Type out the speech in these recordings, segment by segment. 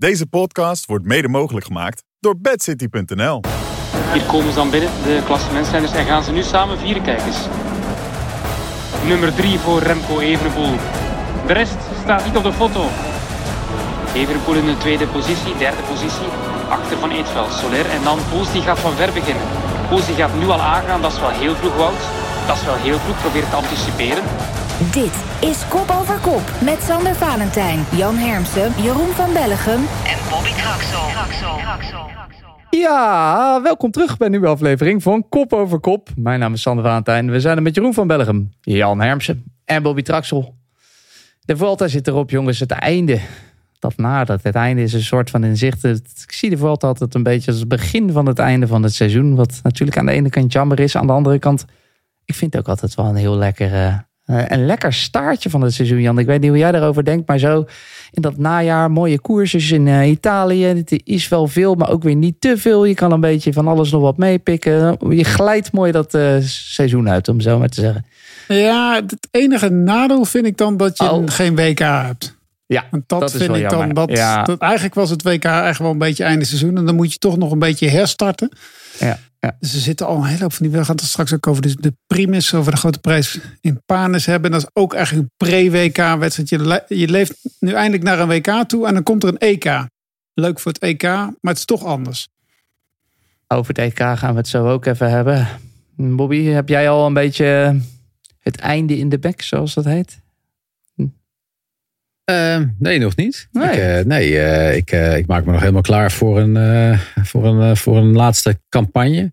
Deze podcast wordt mede mogelijk gemaakt door bedcity.nl. Hier komen ze dan binnen, de klassementsrenners, en gaan ze nu samen vieren, kijkers. Nummer 3 voor Remco Evenepoel. De rest staat niet op de foto. Evenepoel in de tweede positie, derde positie, achter van Eetveld, Soler. En dan Poels die gaat van ver beginnen. Poels die gaat nu al aangaan, dat is wel heel vroeg Wout. Dat is wel heel vroeg, probeer te anticiperen. Dit is Kop over Kop met Sander Valentijn, Jan Hermsen, Jeroen van Bellegem en Bobby Traxel. Ja, welkom terug bij een nieuwe aflevering van Kop over Kop. Mijn naam is Sander Valentijn. We zijn er met Jeroen van Bellegem, Jan Hermsen en Bobby Traxel. De Vuelta zit erop, jongens. Het einde. Dat nadert. Het einde is een soort van inzicht. Ik zie de Vuelta altijd een beetje als het begin van het einde van het seizoen. Wat natuurlijk aan de ene kant jammer is. Aan de andere kant, ik vind het ook altijd wel een heel lekker... eh, een lekker staartje van het seizoen, Jan. Ik weet niet hoe jij daarover denkt, maar zo in dat najaar mooie koersjes in eh, Italië. Het is wel veel, maar ook weer niet te veel. Je kan een beetje van alles nog wat meepikken. Je glijdt mooi dat eh, seizoen uit, om zo maar te zeggen. Ja, het enige nadeel vind ik dan dat je Oh. geen WK hebt. Ja, Want dat, vind ik dan. Dat, Ja. dat, eigenlijk was het WK echt wel een beetje einde seizoen. En dan moet je toch nog een beetje herstarten. Ja, ja. Dus er zitten al een hele hoop van die. We gaan het straks ook over de, de primus, over de grote prijs in Panis hebben. Dat is ook eigenlijk een pre-WK-wedstrijd. Je, le- je leeft nu eindelijk naar een WK toe en dan komt er een EK. Leuk voor het EK, maar het is toch anders. Over het EK gaan we het zo ook even hebben. Bobby, heb jij al een beetje het einde in de bek, zoals dat heet? Eh, nee, nog niet. Nee. Ik, eh, nee, eh, ik, eh, ik maak me nog helemaal klaar voor een, eh, voor een, voor een laatste campagne.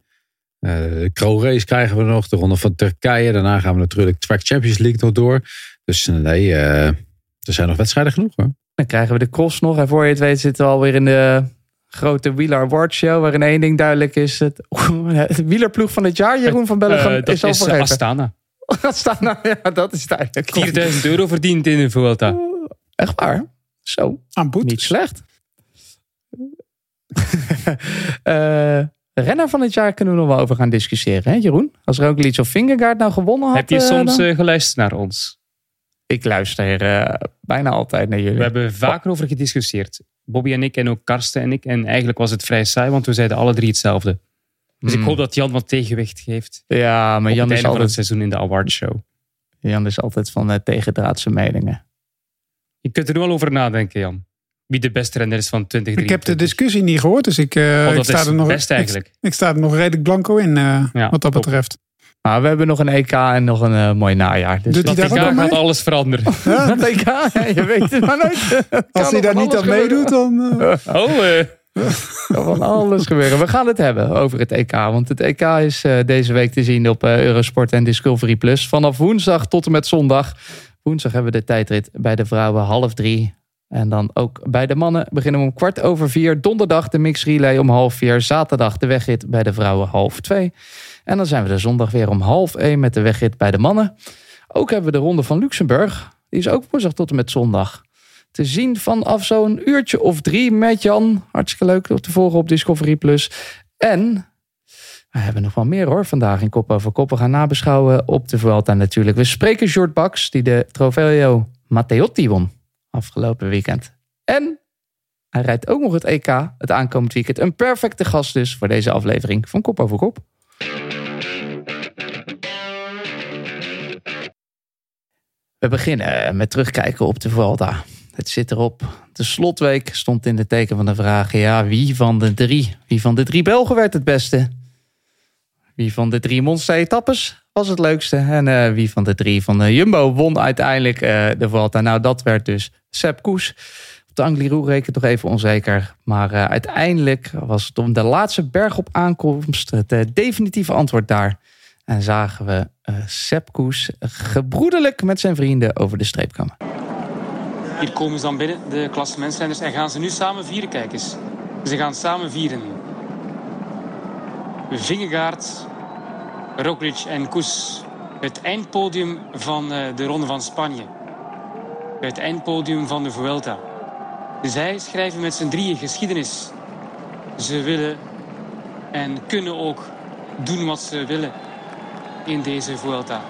Eh, de Crow Race krijgen we nog, de Ronde van Turkije. Daarna gaan we natuurlijk Track Champions League nog door. Dus nee, eh, er zijn nog wedstrijden genoeg hoor. Dan krijgen we de cross nog. En voor je het weet zitten we alweer in de grote Wieler Award Show. Waarin één ding duidelijk is. Het, het wielerploeg van het jaar, Jeroen van Bellegem, dat is al is vergeven. Astana. Astana, ja, dat is duidelijk. 4000 euro verdiend in de Vuelta. Echt waar? Zo, Aan niet slecht. Eh, renner van het jaar kunnen we nog wel over gaan discussiëren, hè Jeroen? Als Roglic of Vingegaard nou gewonnen had... Heb je eh, soms eh, geluisterd naar ons? Ik luister bijna altijd naar jullie. We hebben vaker over gediscussieerd. Bobby en ik en ook Karsten en ik. En eigenlijk was het vrij saai, want we zeiden alle drie hetzelfde. Dus ik Hmm. hoop dat Jan wat tegenwicht geeft. Ja, maar Jan het is, einde van het altijd, seizoen in de awardshow. Jan is altijd van uh, tegendraadse meningen. Je kunt er nu al over nadenken, Jan. Wie de beste renner is van Ik 2023. heb de discussie niet gehoord, dus ik, eh, Oh, ik sta is er nog best ik- eigenlijk. Ik, sta er nog redelijk blanco in, eh, Ja, wat dat top. betreft. Maar we hebben nog een EK en nog een eh, mooi najaar. Dus Doet Dat EK gaat mee? alles veranderen. dat EK, ja, je weet het maar nooit. Als hij daar niet aan meedoet, dan... eh, Oh, eh. kan van alles gebeuren. We gaan het hebben over het EK. Want het EK is eh, deze week te zien op Eurosport en Discovery Plus. Vanaf woensdag tot en met zondag. Woensdag hebben we de tijdrit bij de vrouwen half drie. En dan ook bij de mannen beginnen we om kwart over vier. Donderdag de mix relay om half vier. Zaterdag de wegrit bij de vrouwen half twee. En dan zijn we de zondag weer om half één met de wegrit bij de mannen. Ook hebben we de ronde van Luxemburg. Die is ook woensdag tot en met zondag. Te zien vanaf zo'n uurtje of drie met Jan. Hartstikke leuk om te volgen op Discovery Plus. En we hebben nog wel meer hoor vandaag in Kop over Kop. We gaan nabeschouwen op de Vuelta natuurlijk. We spreken Short Bax die de Trofeo Matteotti won afgelopen weekend. En hij rijdt ook nog het EK het aankomend weekend. Een perfecte gast dus voor deze aflevering van Kop over Kop. We beginnen met terugkijken op de Vuelta. Het zit erop. De slotweek stond in de teken van de vraag: ja, wie van de drie? Wie van de drie Belgen werd het beste? Wie van de drie monster-etappes was het leukste? En eh, wie van de drie van de Jumbo won uiteindelijk eh, de Vuelta? Nou, dat werd dus Sepp Koes. Op de Angliru reken toch even onzeker. Maar eh, uiteindelijk was het om de laatste berg op aankomst het definitieve antwoord daar. En zagen we Sepp Koes gebroederlijk met zijn vrienden over de streep komen. Hier komen ze dan binnen, de klassementsrenners. En gaan ze nu samen vieren, kijkers. Ze gaan samen vieren. Vingegaard, Roglic en Koes. Het eindpodium van eh, de Ronde van Spanje. Het eindpodium van de Vuelta. Zij schrijven met z'n drieën geschiedenis. Ze willen en kunnen ook doen wat ze willen in deze Vuelta.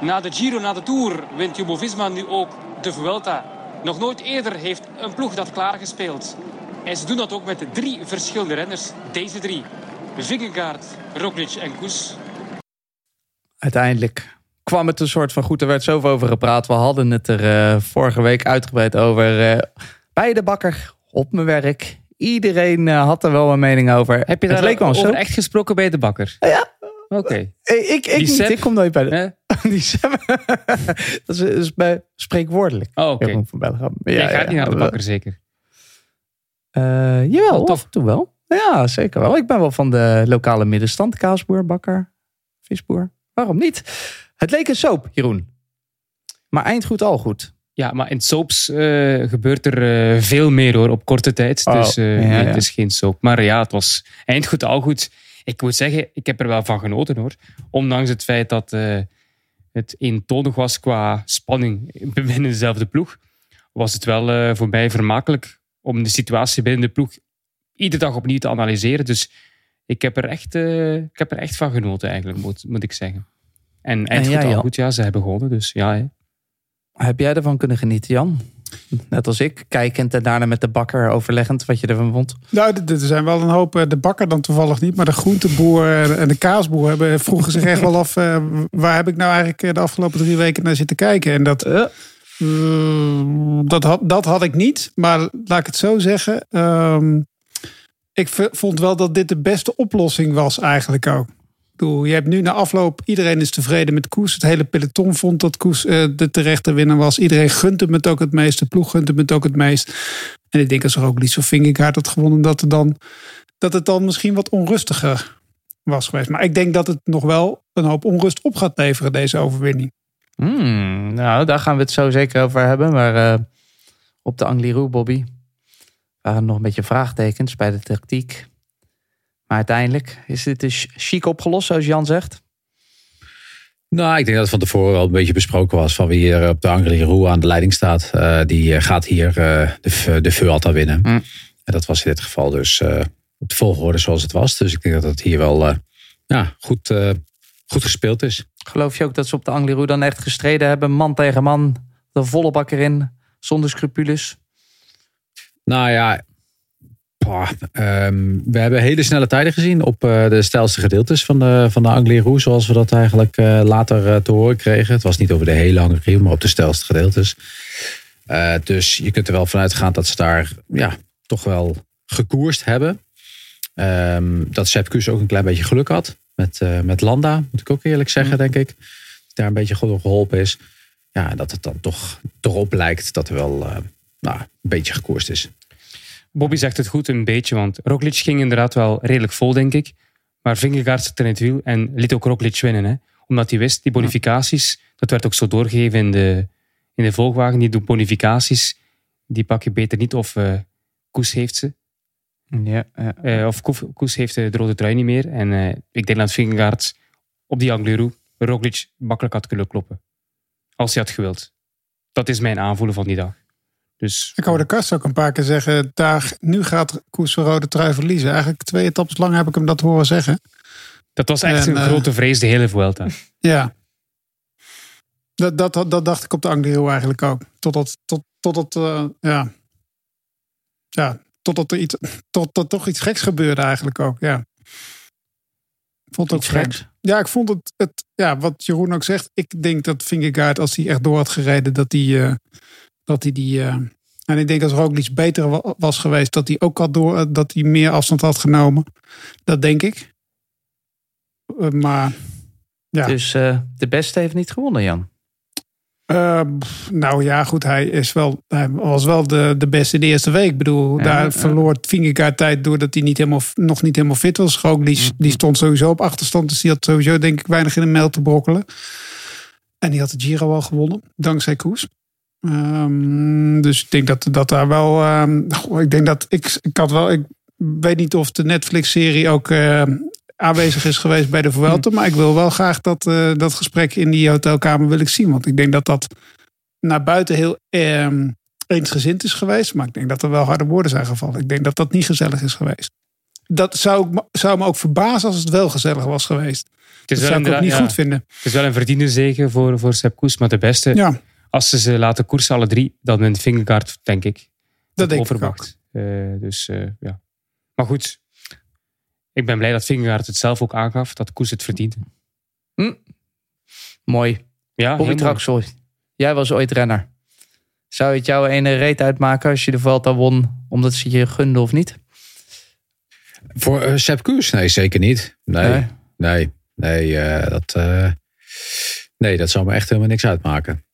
Na de Giro, na de Tour, wint Jumbo-Visma nu ook de Vuelta. Nog nooit eerder heeft een ploeg dat klaargespeeld. En ze doen dat ook met drie verschillende renners. Deze drie. Vingegaard, Roglic en Koes. Uiteindelijk kwam het een soort van goed. Er werd zoveel over gepraat. We hadden het er uh, vorige week uitgebreid over. Uh, bij de bakker op mijn werk. Iedereen uh, had er wel een mening over. Heb je daar leek over zo... echt gesproken bij de bakker? Ja. Oké. Okay. Ik, ik, niet, ik kom nooit bij de... Die dat is, is bij spreekwoordelijk. Oh, oké. Okay. Ja, Jij gaat niet naar de bakker, zeker? Uh, jawel, oh, tof. Toen wel. Ja, zeker wel. Ik ben wel van de lokale middenstand. Kaasboer, bakker, visboer. Waarom niet? Het leek een soap, Jeroen. Maar eind goed, al goed. Ja, maar in soaps uh, gebeurt er uh, veel meer hoor, op korte tijd. Oh, dus uh, ja, nee, ja. het is geen soap. Maar ja, het was eind goed, al goed. Ik moet zeggen, ik heb er wel van genoten hoor. Ondanks het feit dat het eentonig was qua spanning binnen dezelfde ploeg, was het wel voor mij vermakelijk om de situatie binnen de ploeg iedere dag opnieuw te analyseren. Dus ik heb er echt, ik heb er echt van genoten eigenlijk, moet, moet ik zeggen. En goed, al goed, ja, ze hebben gewonnen. Dus ja, hè. Heb jij ervan kunnen genieten, Jan? Net als ik, kijkend en daarna met de bakker overleggend wat je ervan vond. Nou, er zijn wel een hoop. Eh, de bakker dan toevallig niet, maar de groenteboer en de kaasboer hebben, vroegen zich echt wel af. Uh, waar heb ik nou eigenlijk eh, de afgelopen drie weken naar zitten kijken? En dat, uh. dat, had, dat had ik niet. Maar laat ik het zo zeggen. Um, ik vond wel dat dit de beste oplossing was, eigenlijk ook je hebt nu na afloop, iedereen is tevreden met Koes. Het hele peloton vond dat Koes uh, de terechte winnaar was. Iedereen gunt hem het ook het meest. De ploeg gunt hem het ook het meest. En ik denk als er ook Lies of Vingegaard had gewonnen, dat, er dan, dat het dan misschien wat onrustiger was geweest. Maar ik denk dat het nog wel een hoop onrust op gaat leveren, deze overwinning. Hmm, nou, daar gaan we het zo zeker over hebben. Maar uh, op de Angliru, Bobby, waren nog een beetje vraagtekens bij de tactiek. Maar uiteindelijk is dit dus chic opgelost, zoals Jan zegt. Nou, ik denk dat het van tevoren wel een beetje besproken was. Van wie hier op de Angliru aan de leiding staat. Uh, die eh, gaat hier uh, de, de Vuelta winnen. Mm. En dat was in dit geval dus uh, op de volgorde zoals het was. Dus ik denk dat het hier wel ja, goed, goed gespeeld is. Geloof je ook dat ze op de Angliru dan echt gestreden hebben? Man tegen man, de volle bak erin, zonder scrupules? Nou ja, Ehm, we hebben hele snelle tijden gezien op uh, de stijlste gedeeltes van de, van de Angliru, zoals we dat eigenlijk uh, later uh, te horen kregen. Het was niet over de hele Angliru, maar op de stijlste gedeeltes. dus je kunt er wel vanuit gaan dat ze daar ja, toch wel gekoerst hebben. Um, dat Sepp Kuss ook een klein beetje geluk had met, met Landa, moet ik ook eerlijk zeggen, mm. denk ik. Dat daar een beetje goed geholpen is. Ja, dat het dan toch erop lijkt dat er wel nou, een beetje gekoerst is. Bobby zegt het goed, een beetje, want Roglic ging inderdaad wel redelijk vol, denk ik. Maar Vingegaard zit in het wiel en liet ook Roglic winnen. Hè? Omdat hij wist, die bonificaties, dat werd ook zo doorgegeven in de, in de volgwagen, die doen bonificaties, die pak je beter niet of uh, Koes heeft ze. Ja, ja. Uh, of Koes heeft de rode trui niet meer. En uh, ik denk dat Vingegaard op die Angliru Roglic makkelijk had kunnen kloppen. Als hij had gewild. Dat is mijn aanvoelen van die dag. Dus, ik hoorde Kast ook een paar keer zeggen, daar, nu gaat van Rode Trui verliezen. Eigenlijk twee etappes lang heb ik hem dat horen zeggen. Dat was echt een uh, grote vrees, de hele Vuelta. Ja. Dat, dat, dat, dacht ik op de Angliru eigenlijk ook. Totdat, tot, totdat, uh, ja. Ja, totdat er iets, tot, tot, toch iets geks gebeurde eigenlijk ook, ja. Vond het ook geks. Ja, ik vond het, het, ja, wat Jeroen ook zegt. Ik denk dat Vingegaard, als hij echt door had gereden, dat hij, uh, dat hij die. Uh, en ik denk als Roglic beter was geweest, dat hij ook had door, eh, dat hij meer afstand had genomen. Dat denk ik. Uh, maar ja. Dus uh, de beste heeft niet gewonnen, Jan. nou ja, goed, hij, is wel, hij was wel de, de beste de eerste week. Ik bedoel, ja, daar ja. verloor Vingegaard tijd doordat hij niet helemaal, nog niet helemaal fit was. Roglic mm -hmm. die stond sowieso op achterstand, dus die had sowieso denk ik weinig in de mail te brokkelen. En die had de Giro al gewonnen, dankzij Koes. Um, dus ik denk dat, dat daar wel. Um, ik denk dat ik, ik had wel. Ik weet niet of de Netflix-serie ook uh, aanwezig is geweest bij de Vuelta. Maar ik wil wel graag dat, uh, dat gesprek in die hotelkamer wil ik zien. Want ik denk dat dat naar buiten heel um, eensgezind is geweest. Maar ik denk dat er wel harde woorden zijn gevallen. Ik denk dat dat niet gezellig is geweest. Dat zou, zou me ook verbazen als het wel gezellig was geweest. Het is dat zou ik ook niet ja, goed vinden. Het is wel een verdiende zegen voor, voor Sepp Koes. Maar de beste. Ja als ze ze laten koersen, alle drie, dan wint Vingegaard, denk ik. Dat denk ik ook. dus ja. Maar goed, ik ben blij dat Vingegaard het zelf ook aangaf. Dat Koes het verdient. Hm. Mooi. Ja, Bobby Traxel, jij was ooit renner. Zou het jou ene reet uitmaken als je de Vuelta won, omdat ze je gunden of niet? Voor uh, Sepp Koes? Nee, zeker niet. Nee, nee, nee, uh, dat, uh, nee, dat zou me echt helemaal niks uitmaken.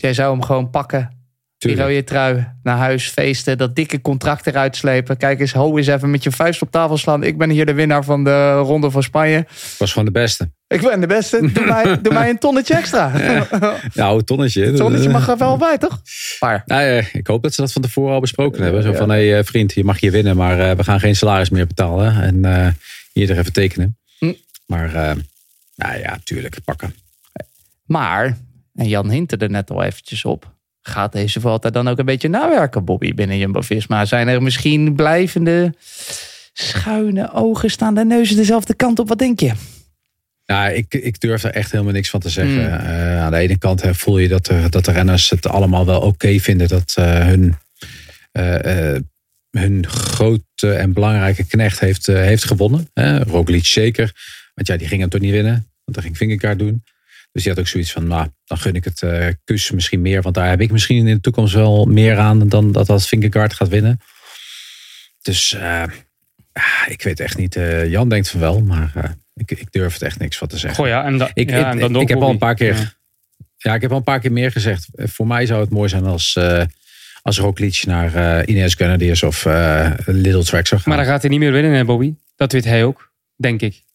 Jij zou hem gewoon pakken die rode trui naar huis feesten, dat dikke contract eruit slepen. Kijk eens, ho eens even met je vuist op tafel slaan. Ik ben hier de winnaar van de Ronde van Spanje. was gewoon de beste. Ik ben de beste. Doe mij, doe mij een tonnetje extra. Ja, een tonnetje. Een tonnetje mag er wel bij, toch? Maar. Nou, ik hoop dat ze dat van tevoren al besproken hebben. Zo van, hé hey, eh, vriend, je mag hier winnen, maar eh, we gaan geen salaris meer betalen. En uh, hier er even tekenen. Hm. Maar, uh, nou ja, tuurlijk, pakken. Maar, en Jan hint er net al eventjes op gaat deze Vuelta dan ook een beetje nawerken, Bobby, binnen Jumbo-Visma? Zijn er misschien blijvende schuine ogen, staan de neuzen dezelfde kant op? Wat denk je? Nou, ik, ik durf er echt helemaal niks van te zeggen. Hmm. Uh, aan de ene kant voel je dat de, dat de renners het allemaal wel oké vinden dat uh, hun, uh, hun grote en belangrijke knecht heeft, heeft gewonnen. Roglic zeker. Want ja, die ging hem toch niet winnen. Want dat ging Vingegaard doen. Dus die had ook zoiets van, nou, dan gun ik het uh, kus misschien meer. Want daar heb ik misschien in de toekomst wel meer aan dan dat dat Vingegaard gaat winnen. Dus uh, ik weet echt niet. Uh, Jan denkt van wel, maar ik, ik, durf het echt niks van te zeggen. Goh ja, en, ik, ja, en ik, heb al een paar keer... Ja. ja. ik heb al een paar keer meer gezegd. Voor mij zou het mooi zijn als, als Roglic naar Ines Grenadiers of Little Track zou gaan. Maar dan gaat hij niet meer winnen, hè Bobby? Dat weet hij ook, denk ik.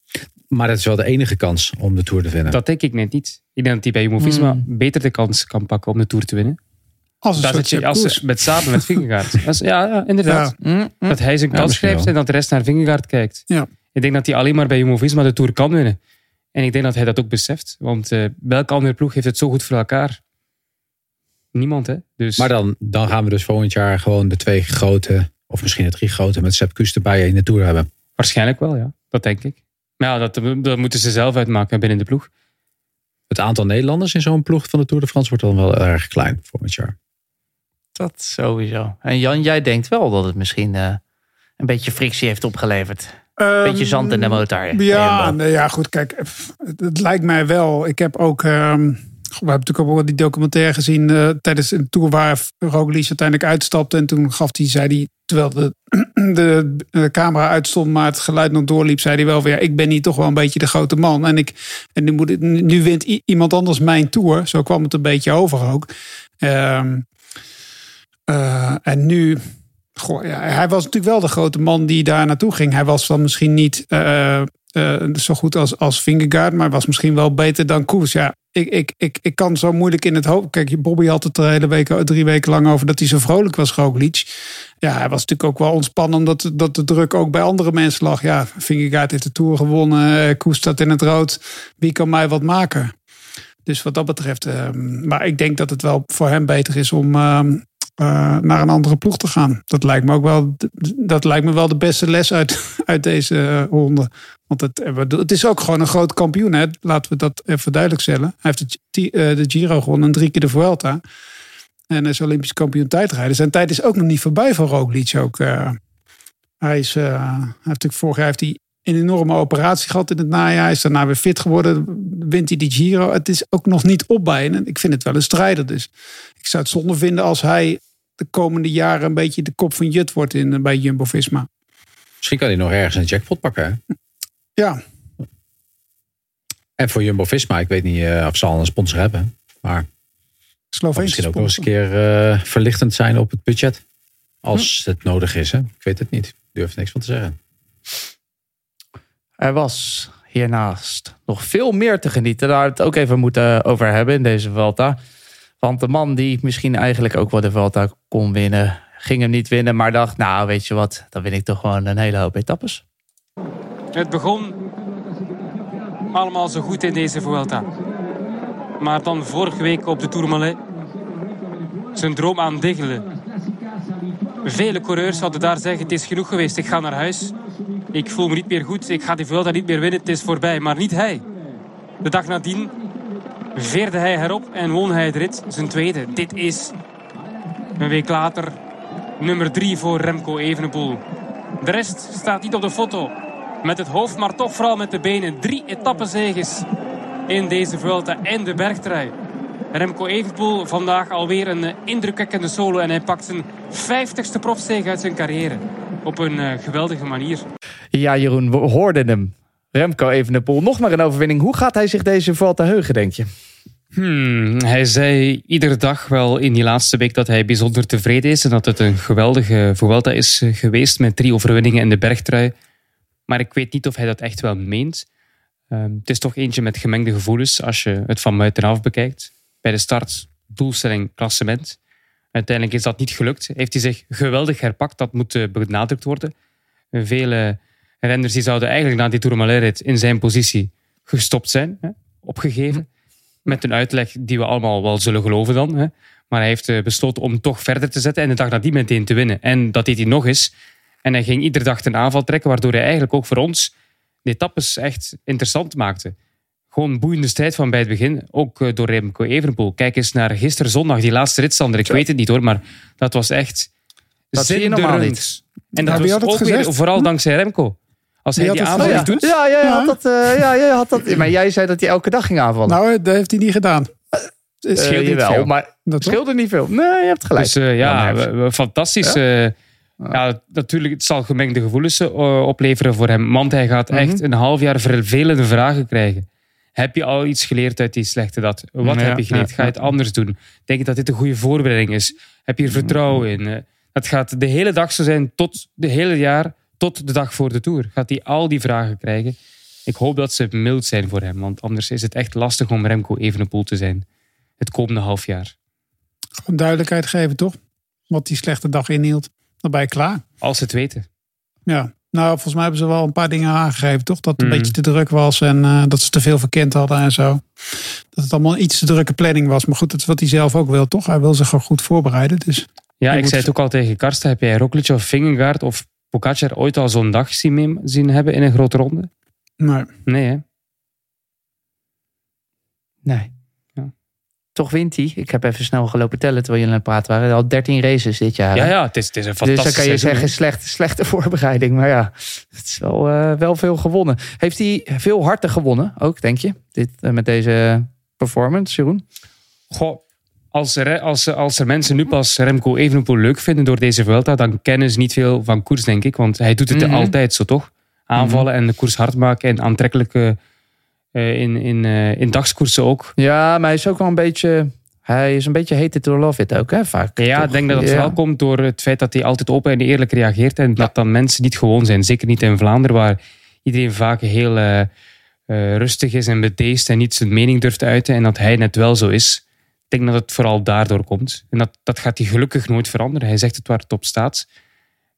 Maar dat is wel de enige kans om de Tour te winnen. Dat denk ik net niet. Ik denk dat hij bij Jumbo-Visma hmm. beter de kans kan pakken om de Tour te winnen. Als een dat je, als, met samen met Vingegaard. ja, ja, inderdaad. Hmm, hmm. Dat hij zijn kans grijpt en dat de rest naar Vingegaard kijkt. Ja. Ik denk dat hij alleen maar bij Jumbo-Visma de Tour kan winnen. En ik denk dat hij dat ook beseft. Want uh, welke andere ploeg heeft het zo goed voor elkaar? Niemand, hè? Dus... Maar dan, dan gaan we dus volgend jaar gewoon de twee grote, of misschien de drie grote met Sepp Kuss erbij in de Tour hebben. Waarschijnlijk wel, ja. Dat denk ik. Ja, dat, dat moeten ze zelf uitmaken binnen de ploeg. Het aantal Nederlanders in zo'n ploeg van de Tour de France wordt dan wel erg klein volgend jaar. Dat sowieso. En Jan, jij denkt wel dat het misschien uh, een beetje frictie heeft opgeleverd. Een beetje zand in de motor. Ja, nee, ja, goed. Kijk, het lijkt mij wel. Ik heb ook. Um, we hebben natuurlijk ook wel die documentaire gezien uh, tijdens een tour waar Roglic uiteindelijk uitstapte. En toen gaf hij, zei hij, terwijl de, de, de, camera uitstond, maar het geluid nog doorliep, zei hij wel weer, ik ben hier toch wel een beetje de grote man. En, ik, en nu, moet nu wint iemand anders mijn tour. Zo kwam het een beetje over ook. Uh, uh, en nu, goh, ja, hij was natuurlijk wel de grote man die daar naartoe ging. Hij was dan misschien niet uh, zo goed als, als Vingegaard, maar was misschien wel beter dan Koers. Ja, ik, ik, ik, ik kan zo moeilijk in het hoofd. Kijk, Bobby had het de hele week, drie weken lang over dat hij zo vrolijk was, Roglic. Ja, hij was natuurlijk ook wel ontspannen omdat dat de druk ook bij andere mensen lag. Ja, Vingegaard heeft de Tour gewonnen, eh, Koes staat in het rood. Wie kan mij wat maken? Dus wat dat betreft, uh, maar ik denk dat het wel voor hem beter is om uh, uh, naar een andere ploeg te gaan. Dat lijkt me ook wel, dat lijkt me wel de beste les uit, uit deze uh, ronde. Want het, het is ook gewoon een groot kampioen. Hè? Laten we dat even duidelijk stellen. Hij heeft de, de Giro gewonnen en drie keer de Vuelta. En is Olympisch kampioen tijdrijden. Zijn tijd is ook nog niet voorbij voor Roglic. Ook, hij, is, hij heeft vorig jaar heeft hij een enorme operatie gehad in het najaar. Hij is daarna weer fit geworden. Wint hij die Giro. Het is ook nog niet op bij En ik vind het wel een strijder. Dus ik zou het zonde vinden als hij de komende jaren een beetje de kop van Jut wordt in, bij Jumbo-Visma. Misschien kan hij nog ergens een jackpot pakken. Hè? Ja. En voor Jumbo-Visma, ik weet niet uh, of ze al een sponsor hebben. Maar misschien ook nog eens een keer uh, verlichtend zijn op het budget. Als hm? het nodig is. Hè? Ik weet het niet. Ik durf er niks van te zeggen. Er was hiernaast nog veel meer te genieten. Daar we het ook even moeten over hebben in deze Vuelta. Want de man die misschien eigenlijk ook wel de Vuelta kon winnen... ging hem niet winnen, maar dacht... nou, weet je wat, dan win ik toch gewoon een hele hoop etappes. Het begon allemaal zo goed in deze Vuelta. Maar dan vorige week op de Tourmalet. Zijn droom aan diggelen. Vele coureurs zouden daar zeggen, het is genoeg geweest, ik ga naar huis. Ik voel me niet meer goed, ik ga die Vuelta niet meer winnen, het is voorbij. Maar niet hij. De dag nadien veerde hij herop en won hij de rit, zijn tweede. Dit is een week later nummer 3 voor Remco Evenepoel. De rest staat niet op de foto. Met het hoofd, maar toch vooral met de benen. Drie etappenzeges in deze Vuelta en de bergtrui. Remco Evenepoel vandaag alweer een eh, indrukwekkende solo. En hij pakt zijn 50ste profzege uit zijn carrière. Op een uh, geweldige manier. Ja, Jeroen, we hoorden hem. Remco Evenepoel, nog maar een overwinning. Hoe gaat hij zich deze Vuelta heugen, denk je? Hmm, hij zei iedere dag wel in die laatste week dat hij bijzonder tevreden is en dat het een geweldige Vuelta is eh, geweest met drie overwinningen in de bergtrui. Maar ik weet niet of hij dat echt wel meent. Um, het is toch eentje met gemengde gevoelens als je het van buitenaf bekijkt. Bij de start, doelstelling, klassement. Uiteindelijk is dat niet gelukt. Heeft hij zich geweldig herpakt, dat moet eh, benadrukt worden. Vele renners die zouden eigenlijk na die Tourmalet in zijn positie gestopt zijn, hè, opgegeven. Met een uitleg die we allemaal wel zullen geloven dan. Hè. Maar hij heeft eh, besloten om toch verder te zetten en de dag nadien meteen te winnen. En dat deed hij nog eens. En hij ging iedere dag een aanval trekken, waardoor hij eigenlijk ook voor ons de etappes echt interessant maakte. Gewoon boeiende strijd van bij het begin, ook eh, door Remco Evenepoel. Kijk eens naar gisteren zondag, die laatste ritstander. Ik weet het niet hoor, maar dat was echt dat zie je normaal niet. En dat was ook weer, vooral dankzij Remco. Als hij die, aanval ja. doet. Ja, jij had dat, uh, ja, jij had dat. Maar jij zei dat hij elke dag ging aanvallen. Nou, dat heeft hij niet gedaan. Het scheelt niet veel. Maar dat scheelde niet veel. Nee, je hebt gelijk. Dus uh, ja, fantastisch. Ja? Uh, ja, natuurlijk, het zal gemengde gevoelens opleveren voor hem. Want hij gaat echt een half jaar vervelende vragen krijgen. Heb je al iets geleerd uit die slechte dat? Wat heb je geleerd? Ga je het anders doen? Denk je dat dit een goede voorbereiding is? Heb je er vertrouwen in? Het gaat de hele dag zo zijn tot de hele jaar tot de dag voor de Tour gaat hij al die vragen krijgen. Ik hoop dat ze mild zijn voor hem, want anders is het echt lastig om Remco Evenepoel te zijn. Het komende half jaar. Gewoon duidelijkheid geven, toch? Wat die slechte dag inhield. Dan ben je klaar. Als ze het weten. Ja, nou, volgens mij hebben ze wel een paar dingen aangegeven, toch? Dat het een mm. beetje te druk was en uh, dat ze te veel verkend hadden en zo. Dat het allemaal iets te drukke planning was. Maar goed, dat is wat hij zelf ook wil, toch? Hij wil zich gewoon goed voorbereiden. Dus ja, ik zei het ook al tegen Karsten. Heb jij Roglic of Vingegaard of Pogacar ooit al zo'n dag zien, zien hebben in een grote ronde? Nee. Nee, hè? Nee. Toch wint hij. Ik heb even snel gelopen tellen terwijl jullie aan het praten waren. Al 13 races dit jaar. Ja, ja het, is, het is een fantastische Dus dan kan je zeggen, slechte, slechte voorbereiding. Maar ja, het is wel, uh, wel veel gewonnen. Heeft hij veel harder gewonnen ook, denk je? Dit, uh, met deze performance, Jeroen? Goh, als er, als, als er mensen nu pas Remco Evenepoel leuk vinden door deze Vuelta, dan kennen ze niet veel van koers, denk ik. Want hij doet het mm altijd zo, toch? Aanvallen en de koers hard maken en aantrekkelijke in, in, uh, in dagskoersen ook. Ja, maar hij is ook wel een beetje... Hij is een beetje hated to love it ook, hè, vaak. Ja, ik denk dat het ja. vooral komt door het feit dat hij altijd open en eerlijk reageert. En dat dan mensen niet gewoon zijn. Zeker niet in Vlaanderen, waar iedereen vaak heel uh, rustig is en bedeesd en niet zijn mening durft uiten. En dat hij net wel zo is denk dat het vooral daardoor komt. En dat, dat gaat hij gelukkig nooit veranderen. Hij zegt het waar het op staat.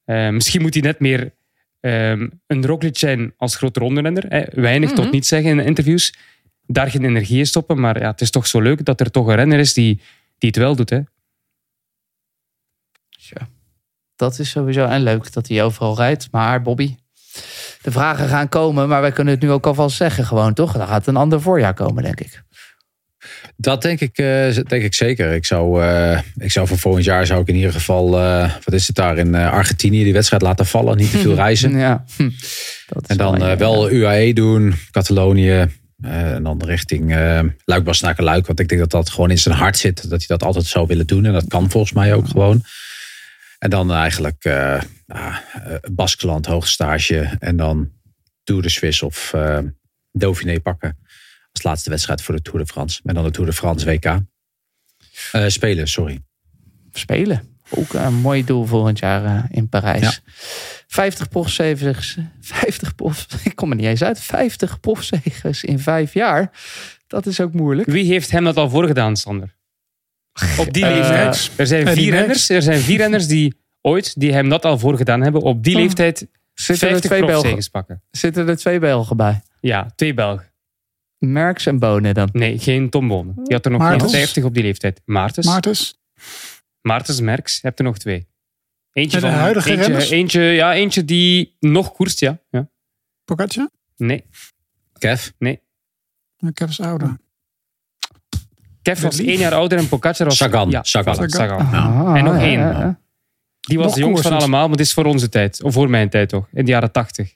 Uh, misschien moet hij net meer um, een Roglic zijn als grote ronderenner. Weinig tot mhm. niet zeggen in interviews. Daar geen energie in stoppen. Maar ja, het is toch zo leuk dat er toch een renner is die, die het wel doet. Hè? Ja, dat is sowieso en leuk dat hij overal rijdt. Maar Bobby, de vragen gaan komen. Maar wij kunnen het nu ook alvast zeggen gewoon, toch? Dan gaat een ander voorjaar komen, denk ik. Dat denk ik, uh, denk ik zeker. Ik zou, uh, ik zou voor volgend jaar zou ik in ieder geval, uh, wat is het daar in Argentinië, die wedstrijd laten vallen. Niet te veel reizen. Ja. Hm. en dan wel, wel UAE doen, Catalonië. en dan richting Luik Luik. Want ik denk dat dat gewoon in zijn hart zit. Dat hij dat altijd zou willen doen. En dat kan volgens mij ook gewoon. En dan eigenlijk uh, Baskeland, hoogstage. En dan Tour de Suisse of Dauphiné pakken als laatste wedstrijd voor de Tour de France. Met dan de Tour de France WK. Uh, eh, spelen, sorry. Spelen. Ook een mooi doel volgend jaar uh, in Parijs. Ja. 50 profzegers. 50 prof, ik kom er niet eens uit. 50 profzegers in vijf jaar. Dat is ook moeilijk. Wie heeft hem dat al voorgedaan, Sander? Op die uh, leeftijd. Er zijn, vier renners, er zijn vier renners die ooit die hem dat al voorgedaan hebben. Op die leeftijd zitten er twee Belgen. pakken. Zitten er twee Belgen bij? Ja, twee Belgen. Merks en Bonen dan? Nee, geen Tom Bonen. Die had er nog Maartens. 50 op die leeftijd. Maartens. Maartens. Maartens, Merks. Je hebt er nog twee. Eentje van de huidige eentje, eentje, ja, eentje die nog koerst, ja. ja. Pogacar? Nee. Kev? Nee. Kev is ouder. Kev was één jaar ouder en Pogacar was... Sagan. Ja, Sagan. Sagan. Sagan. Ah, en nog één. Die was de jongste van allemaal, maar het is voor onze tijd. Of voor mijn tijd toch, in de jaren tachtig.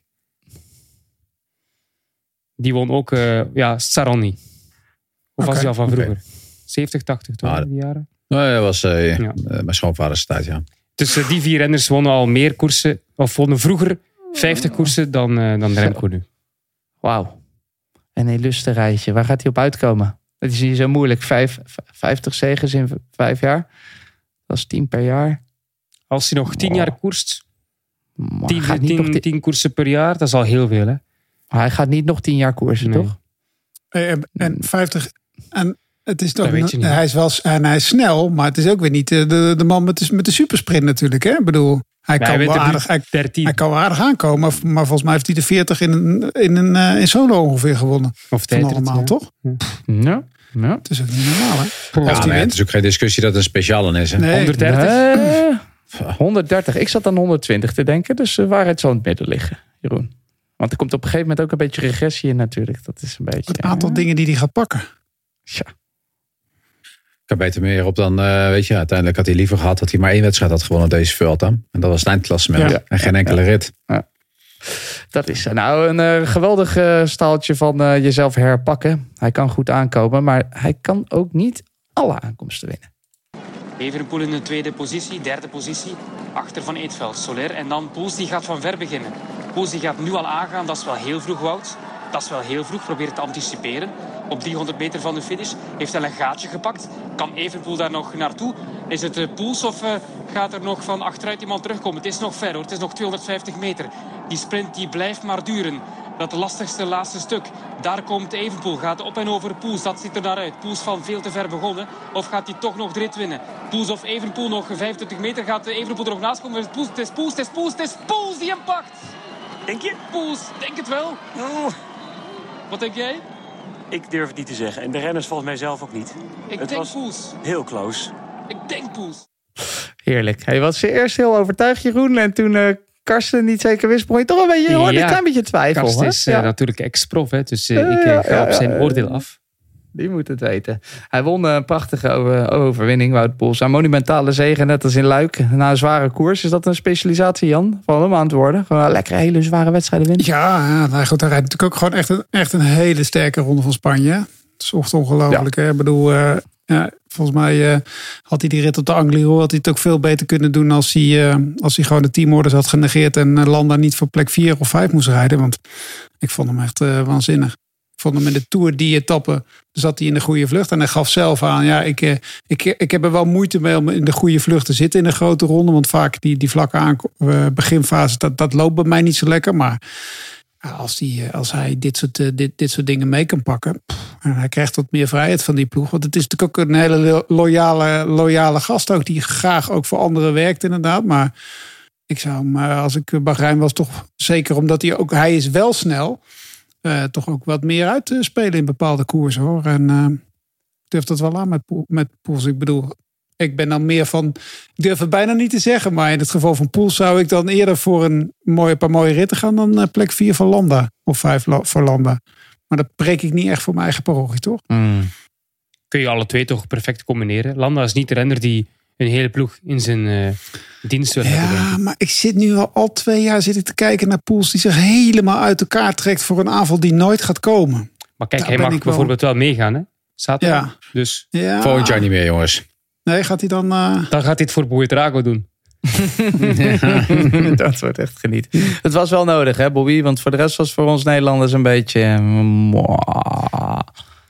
Die won ook, uh, ja, Saronni. Of was hij al van vroeger? 70, 80 toch, ah, die jaren? Nee, dat was uh, ja. mijn schoonvaders tijd, ja. Dus die vier renners wonnen al meer koersen, of wonnen vroeger 50 koersen dan, uh, dan Remco nu. Wauw. En een illustre rijtje. Waar gaat hij op uitkomen? Het is niet zo moeilijk. Vijf, 50 zegens in vijf jaar. Dat is tien per jaar. Als hij nog tien jaar koerst, tien, tien, tien, koersen per jaar, dat is al heel veel. Hè? Hij gaat niet nog tien jaar koersen, toch? En, en 50. En het is toch, hij is wel en hij is snel, maar het is ook weer niet de, de, de man met de, met de supersprint natuurlijk. Hè? Ik bedoel, hij, kan wel aardig, hij, hij, kan wel aardig aankomen, maar, volgens mij heeft hij de 40 in een, in, een, uh, in solo ongeveer gewonnen. Of van allemaal, ja. toch? Ja. Ja. Het is ook niet normaal, hè? Ja, nee, het is ook geen discussie dat het een speciale is. Hè? Nee. 130? 130. Ik zat aan 120 te denken, dus uh, waar het zo in het midden liggen, Jeroen. Want er komt op een gegeven moment ook een beetje regressie in natuurlijk. Dat is een beetje... Het aantal dingen die hij gaat pakken. Ja. Ik heb beter meer op dan, uh, weet je, uiteindelijk had hij liever gehad dat hij maar één wedstrijd had gewonnen deze Vuelta. En dat was het eindklassement. Ja. En geen enkele rit. Ja. Dat is nou een uh, geweldig uh, staaltje van uh, jezelf herpakken. Hij kan goed aankomen, maar hij kan ook niet alle aankomsten winnen. Evenpoel in de tweede positie, derde positie. Achter van Eetveld, Soler. En dan Poels, die gaat van ver beginnen. Poels die gaat nu al aangaan, dat is wel heel vroeg, Wout. Dat is wel heel vroeg, probeer te anticiperen. Op 300 meter van de finish heeft hij een gaatje gepakt. Kan Evenpoel daar nog naartoe? Is het uh, Poels of uh, gaat er nog van achteruit iemand terugkomen? Het is nog ver hoor, het is nog 250 meter. Die sprint die blijft maar duren. Dat lastigste laatste stuk. Daar komt Evenpoel. Gaat op en over Poels. Dat ziet er naar uit. Poels van veel te ver begonnen. Of gaat hij toch nog de rit winnen? Poels of Evenpoel nog 25 meter. Gaat Evenpoel er nog naast komen? Het is Poels, het is Poels, het is Poels, het is Poels die hem pakt. Denk je? Poels, denk het wel. Oh. Wat denk jij? Ik durf het niet te zeggen. En de renners volgens mij zelf ook niet. Ik het denk was Poels. Heel close. Ik denk Poels. Heerlijk. Hij was eerst heel overtuigd, Jeroen. En toen uh, Karsten niet zeker wist, begon je toch een beetje ja. een klein beetje twijfel. Karsten is uh, natuurlijk ex-prof, dus uh, ik ga op zijn oordeel af. Die moet het weten. Hij won een prachtige overwinning, Wout Poels. Een monumentale zegen, net als in Luik. Na een zware koers. Is dat een specialisatie, Jan? Van hem aan het worden? Gewoon een lekkere, hele zware wedstrijden winnen? Ja, ja nou goed, hij rijdt natuurlijk ook gewoon echt een, echt een hele sterke ronde van Spanje. Het is echt ongelooflijk. Ja. Ik bedoel, uh, ja, volgens mij uh, had hij die rit op de Angliru had hij het ook veel beter kunnen doen als hij, uh, als hij gewoon de teamorders had genegeerd en Landa niet voor plek 4 of 5 moest rijden. Want ik vond hem echt waanzinnig vond hem in de Tour die etappe zat hij in de goede vlucht. En hij gaf zelf aan, ja, ik, eh, ik, ik heb er wel moeite mee om in de goede vlucht te zitten in een grote ronde. Want vaak die, die vlakke aan, uh, beginfase, dat, dat loopt bij mij niet zo lekker. Maar als, die, eh, als hij dit soort, dit, dit soort dingen mee kan pakken. en hij krijgt wat meer vrijheid van die ploeg. Want het is natuurlijk ook een hele loyale, loyale gast ook. Die graag ook voor anderen werkt inderdaad. Maar ik zou hem, als ik Bahrein was, toch zeker omdat hij ook... Hij is wel snel uh, toch ook wat meer uit te spelen in bepaalde koersen hoor. En uh, durf dat wel aan met, met Poels. Ik bedoel, ik ben dan meer van, ik durf het bijna niet te zeggen, maar in het geval van Poels zou ik dan eerder voor een mooie, paar mooie ritten gaan dan uh, plek 4 van Landa of 5 voor Landa. Maar dat preek ik niet echt voor mijn eigen parochie, toch? Mm. Kun je alle twee toch perfect combineren? Landa is niet de renner die een hele ploeg in zijn uh, dienst wil ja, hebben. Ja, maar ik zit nu al, al twee jaar zit ik te kijken naar Poels die zich helemaal uit elkaar trekt voor een aanval die nooit gaat komen. Maar kijk, hij mag bijvoorbeeld wel... meegaan, hè? Zaterdag. Ja. Dus ja. volgend jaar niet meer, jongens. Nee, gaat hij dan... Uh... Dan gaat hij het voor Boeitrago doen. dat wordt echt geniet. Het was wel nodig, hè, Bobby? Want voor de rest was voor ons Nederlanders een beetje.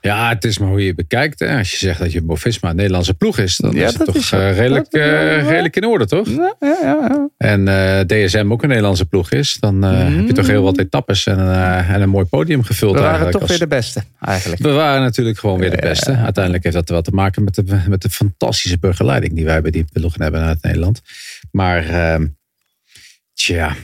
Ja, het is maar hoe je bekijkt. Hè. Als je zegt dat je Bofisma een Nederlandse ploeg is, dan is het toch is uh, redelijk, uh, redelijk in orde, toch? Ja, ja, ja. En uh, eh, DSM ook een Nederlandse ploeg is, dan mm. heb je toch heel wat etappes en, en een mooi podium gevuld. We waren eigenlijk toch weer de beste, eigenlijk. We waren natuurlijk gewoon weer de beste. Uiteindelijk heeft dat wel te maken met de, met de fantastische begeleiding die wij bij die ploeg hebben uit Nederland. Maar, ehm, tja,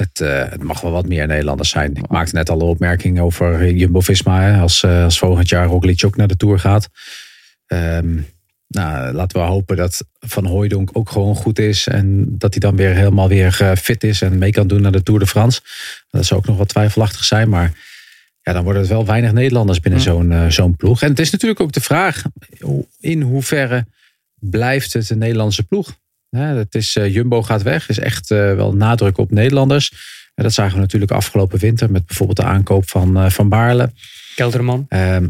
het, uh, het, mag wel wat meer Nederlanders zijn. Ik maakte net al een opmerking over Jumbo-Visma. Als, uh, als volgend jaar Roglic ook naar de Tour gaat. Um, nou, laten we hopen dat Van Hooijdonk ook gewoon goed is. En dat hij dan weer helemaal weer uh, fit is en mee kan doen naar de Tour de France. Dat zou ook nog wat twijfelachtig zijn. Maar ja, dan worden het wel weinig Nederlanders binnen zo'n zo'n ploeg. En het is natuurlijk ook de vraag in hoeverre blijft het een Nederlandse ploeg? Het is, Jumbo gaat weg. is echt wel nadruk op Nederlanders. dat zagen we natuurlijk afgelopen winter met bijvoorbeeld de aankoop van, van Baarle. Kelderman. Ehm,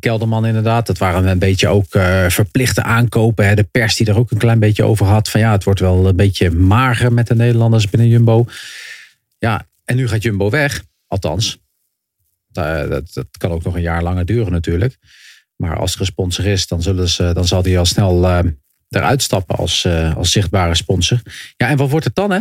Kelderman inderdaad. Dat waren een beetje ook verplichte aankopen. Hè. De pers die er ook een klein beetje over had. Van ja, het wordt wel een beetje mager met de Nederlanders binnen Jumbo. Ja, en nu gaat Jumbo weg. Althans, dat, dat kan ook nog een jaar langer duren natuurlijk. Maar als er een sponsor is, dan, zullen ze, dan zal die al snel uh, eruit stappen als, uh, als zichtbare sponsor. Ja, en wat wordt het dan, hè?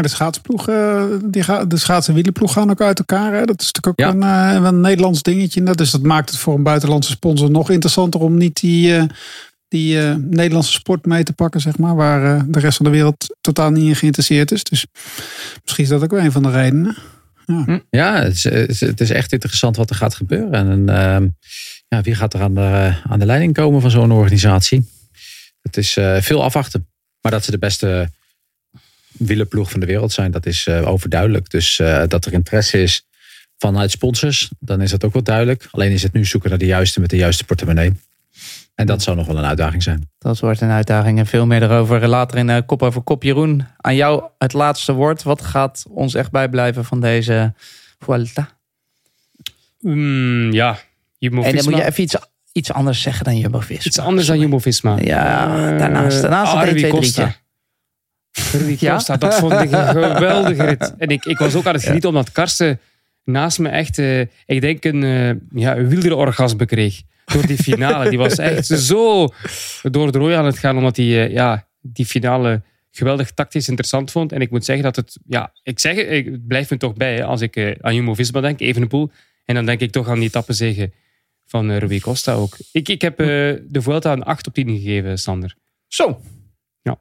De schaatsploeg, uh, die gaat, de schaats- en wielenploeg gaan ook uit elkaar. Hè? Dat is natuurlijk ook een, een, Nederlands dingetje. Dus dat maakt het voor een buitenlandse sponsor nog interessanter om niet die, die Nederlandse sport mee te pakken, zeg maar. Waar de rest van de wereld totaal niet in geïnteresseerd is. Dus misschien is dat ook wel een van de redenen. Ja, hm. ja het, is, het, is, echt interessant wat er gaat gebeuren. En uh, ja, wie gaat er aan de, aan de leiding komen van zo'n organisatie? Het is uh, veel afwachten. Maar dat ze de beste wielerploeg van de wereld zijn, dat is uh, overduidelijk. Dus eh, dat er interesse is vanuit sponsors, dan is dat ook wel duidelijk. Alleen is het nu zoeken naar de juiste met de juiste portemonnee. En dat zou nog wel een uitdaging zijn. Dat wordt een uitdaging en veel meer erover later in uh, Kop over Kop. Jeroen, aan jou het laatste woord. Wat gaat ons echt bijblijven van deze Vuelta? Mm, ja, Jumbo-Visma. En dan moet je even iets, iets anders zeggen dan Jumbo-Visma. Iets anders dan Jumbo-Visma. Ja, daarnaast. Daarnaast uh, een 2 3 Costa, dat vond ik een geweldige rit. En ik, ik was ook aan het genieten omdat Karsten naast me echt, uh, ik denk, een, uh, ja, een wildere orgasme kreeg door die finale. Die was echt zo door het rooi aan het gaan, omdat hij uh, ja, die finale geweldig tactisch interessant vond. En ik moet zeggen dat het, ja, ik zeg ik blijf me toch bij als ik aan Jumbo-Visma denk, Evenepoel. En dan denk ik toch aan die tappenzegen van uh, Rui Costa ook. Ik, ik heb uh, de Vuelta een 8 op 10 gegeven, Sander. Zo? Ja.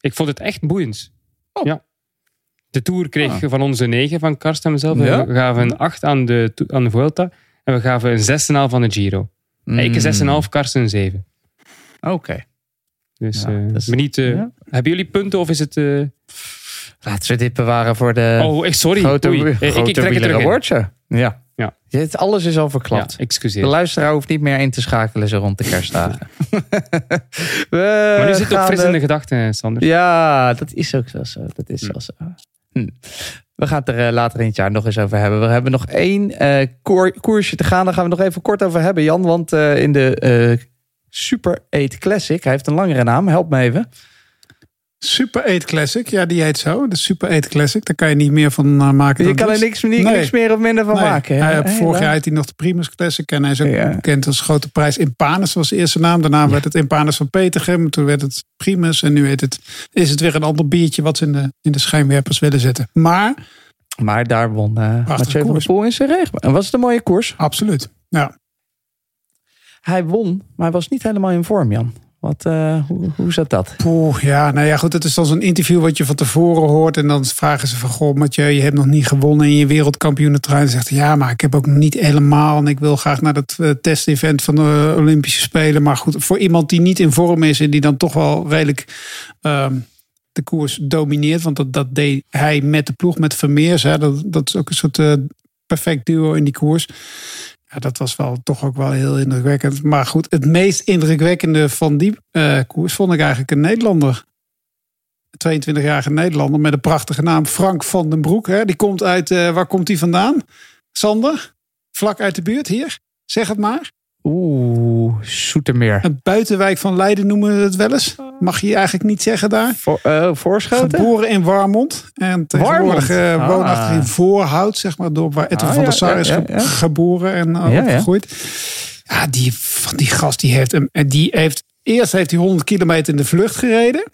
Ik vond het echt boeiend. Oh. Ja. De Tour kreeg ah. van onze 9 van Karsten en mezelf. Ja? We gaven een 8 aan de, aan de Vuelta. En we gaven een 6,5 van de Giro. Mm. Ik een 6,5, Karsten een 7. Oké. Okay. Dus, ja, uh, dus niet, uh, ja. hebben jullie punten of is het... Uh... Laten we dit bewaren voor de oh, sorry. grote, Oei. grote ik, ik trek het awardje. Ja. Het, alles is al verklapt. Ja, excuseer. De luisteraar hoeft niet meer in te schakelen zo rond de kerstdagen. maar nu zit het ook fris in de gedachten, Sander. Ja, dat is ook zo. Dat is hm. zo. Hm. We gaan het er uh, later in het jaar nog eens over hebben. We hebben nog één uh, koer, koersje te gaan. Daar gaan we nog even kort over hebben, Jan. Want uh, in de Super 8 Classic, hij heeft een langere naam, help me even. Super 8 Classic, ja, die heet zo. De Super 8 Classic, daar kan je niet meer van maken. Je kan er niks, niks, nee. niks, meer of minder van nee. maken. Hij, hey, vorig jaar had hij nog de Primus Classic en hij is ook ja. bekend als grote prijs. Impanus was de eerste naam. Daarna ja. werd het Impanus van Petergem. Toen werd het Primus en nu heet het, is het weer een ander biertje wat ze in de, in de schijnwerpers willen zetten. Maar maar daar won uh, Mathieu van der Poel in zijn regen. En was het een mooie koers? Absoluut, ja. Hij won, maar hij was niet helemaal in vorm, Jan. Wat, uh, hoe, hoe zat dat? Ja, nou ja, goed. Het is dan zo'n interview wat je van tevoren hoort. En dan vragen ze van, goh, Mathieu, je hebt nog niet gewonnen in je wereldkampioenentrein. En zegt ja, maar ik heb ook nog niet helemaal. En ik wil graag naar dat uh, testevent van de Olympische Spelen. Maar goed, voor iemand die niet in vorm is en die dan toch wel redelijk... Uh, de koers domineert. Want dat, dat deed hij met de ploeg, met Vermeers. Hè. Dat, dat is ook een soort uh, perfect duo in die koers. Ja, dat was wel toch ook wel heel indrukwekkend. Maar goed, het meest indrukwekkende van die uh, koers vond ik eigenlijk een Nederlander. 22-jarige Nederlander met een prachtige naam. Frank van den Broek. Hè. Die komt uit, uh, waar komt hij vandaan? Sander? Vlak uit de buurt hier? Zeg het maar. Oeh, Soetermeer. Een buitenwijk van Leiden noemen we het wel eens. Mag je eigenlijk niet zeggen daar. Voor, uh, voorschoten? Geboren in Warmond. En tegenwoordig uh, ah. woonachtig in Voorhout, zeg maar. Door waar Edwin ah, van der Sar is ja, ja, geboren en uh, opgegroeid. Ja, die, die gast die heeft, hem, die heeft... Eerst heeft hij 100 kilometer in de vlucht gereden.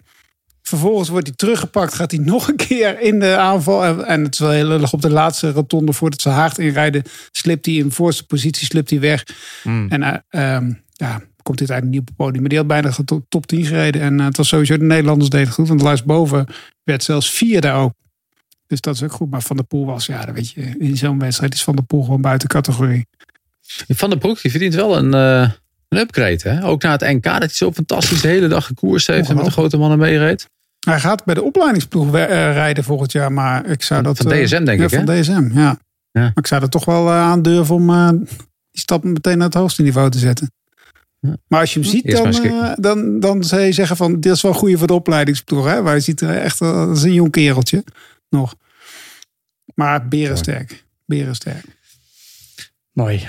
Vervolgens wordt hij teruggepakt, gaat hij nog een keer in de aanval. En het is wel heel lullig op de laatste rotonde voordat ze haard inrijden. Slipt hij in de voorste positie, slipt hij weg. Mm. En uh, um, ja, komt dit eigenlijk niet op het podium. Maar die had bijna top, top 10 gereden. En uh, het was sowieso de Nederlanders deden goed. Want Lars Boven werd zelfs vierde ook. Dus dat is ook goed. Maar Van der Poel was, ja, weet je, in zo'n wedstrijd is Van der Poel gewoon buiten categorie. Van der Broek, die verdient wel een, uh, een upgrade. Hè? Ook na het NK, dat hij zo fantastisch de hele dag gekoerst heeft en met de grote mannen meereed. Hij gaat bij de opleidingsploeg uh, rijden volgend jaar, maar ik zou dat... Van DSM denk ja, ik, Van DSM, ja. ja. Maar ik zou er toch wel aandurven om die stap meteen naar het hoogste niveau te zetten. Maar als je hem ziet, dan, uh, dan, dan zou je zeggen van dit is wel goed voor de opleidingsploeg. Hè? Waar je ziet er echt als een jong kereltje nog. Maar berensterk. Berensterk. Mooi.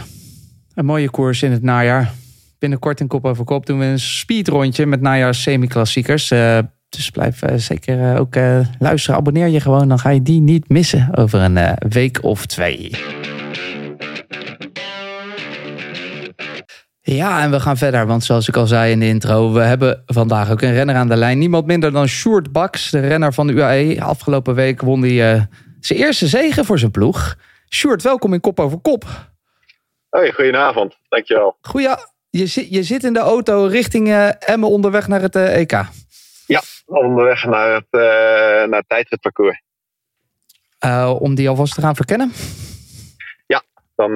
Een mooie koers in het najaar. Binnenkort in kop over kop doen we een speedrondje met najaars semi-klassiekers. Uh, dus blijf uh, zeker ook luisteren. Abonneer je gewoon, dan ga je die niet missen over een week of twee. Ja, en we gaan verder. Want zoals ik al zei in de intro, we hebben vandaag ook een renner aan de lijn. Niemand minder dan Sjoerd Baks, de renner van de UAE. Afgelopen week won hij uh, zijn eerste zegen voor zijn ploeg. Sjoerd, welkom in Kop over Kop. Hoi, goedenavond. Dankjewel. Goeie, je, zit, je zit in de auto richting uh, Emmen onderweg naar het uh, EK. Ja, onderweg naar het, naar het tijdritparcours. om die alvast te gaan verkennen? Ja, dan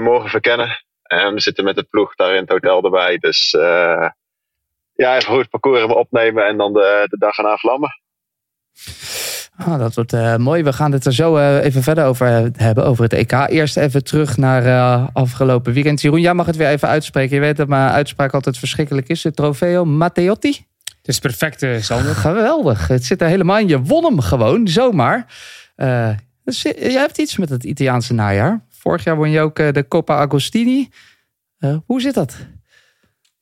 morgen verkennen. En we zitten met de ploeg daar in het hotel erbij. Dus uh, ja, even goed het parcours opnemen en dan de, de dag erna vlammen. Ah, dat wordt uh, mooi. We gaan het er zo uh, even verder over hebben, over het EK. Eerst even terug naar afgelopen weekend. Jeroen, jij mag het weer even uitspreken. Je weet dat mijn uitspraak altijd verschrikkelijk is. De Trofeo Matteotti. Het is perfect, Sander. Geweldig. Het zit er helemaal in. Je won hem gewoon, zomaar. Dus, jij hebt iets met het Italiaanse najaar. Vorig jaar won je ook de Coppa Agostini. Uh, hoe zit dat?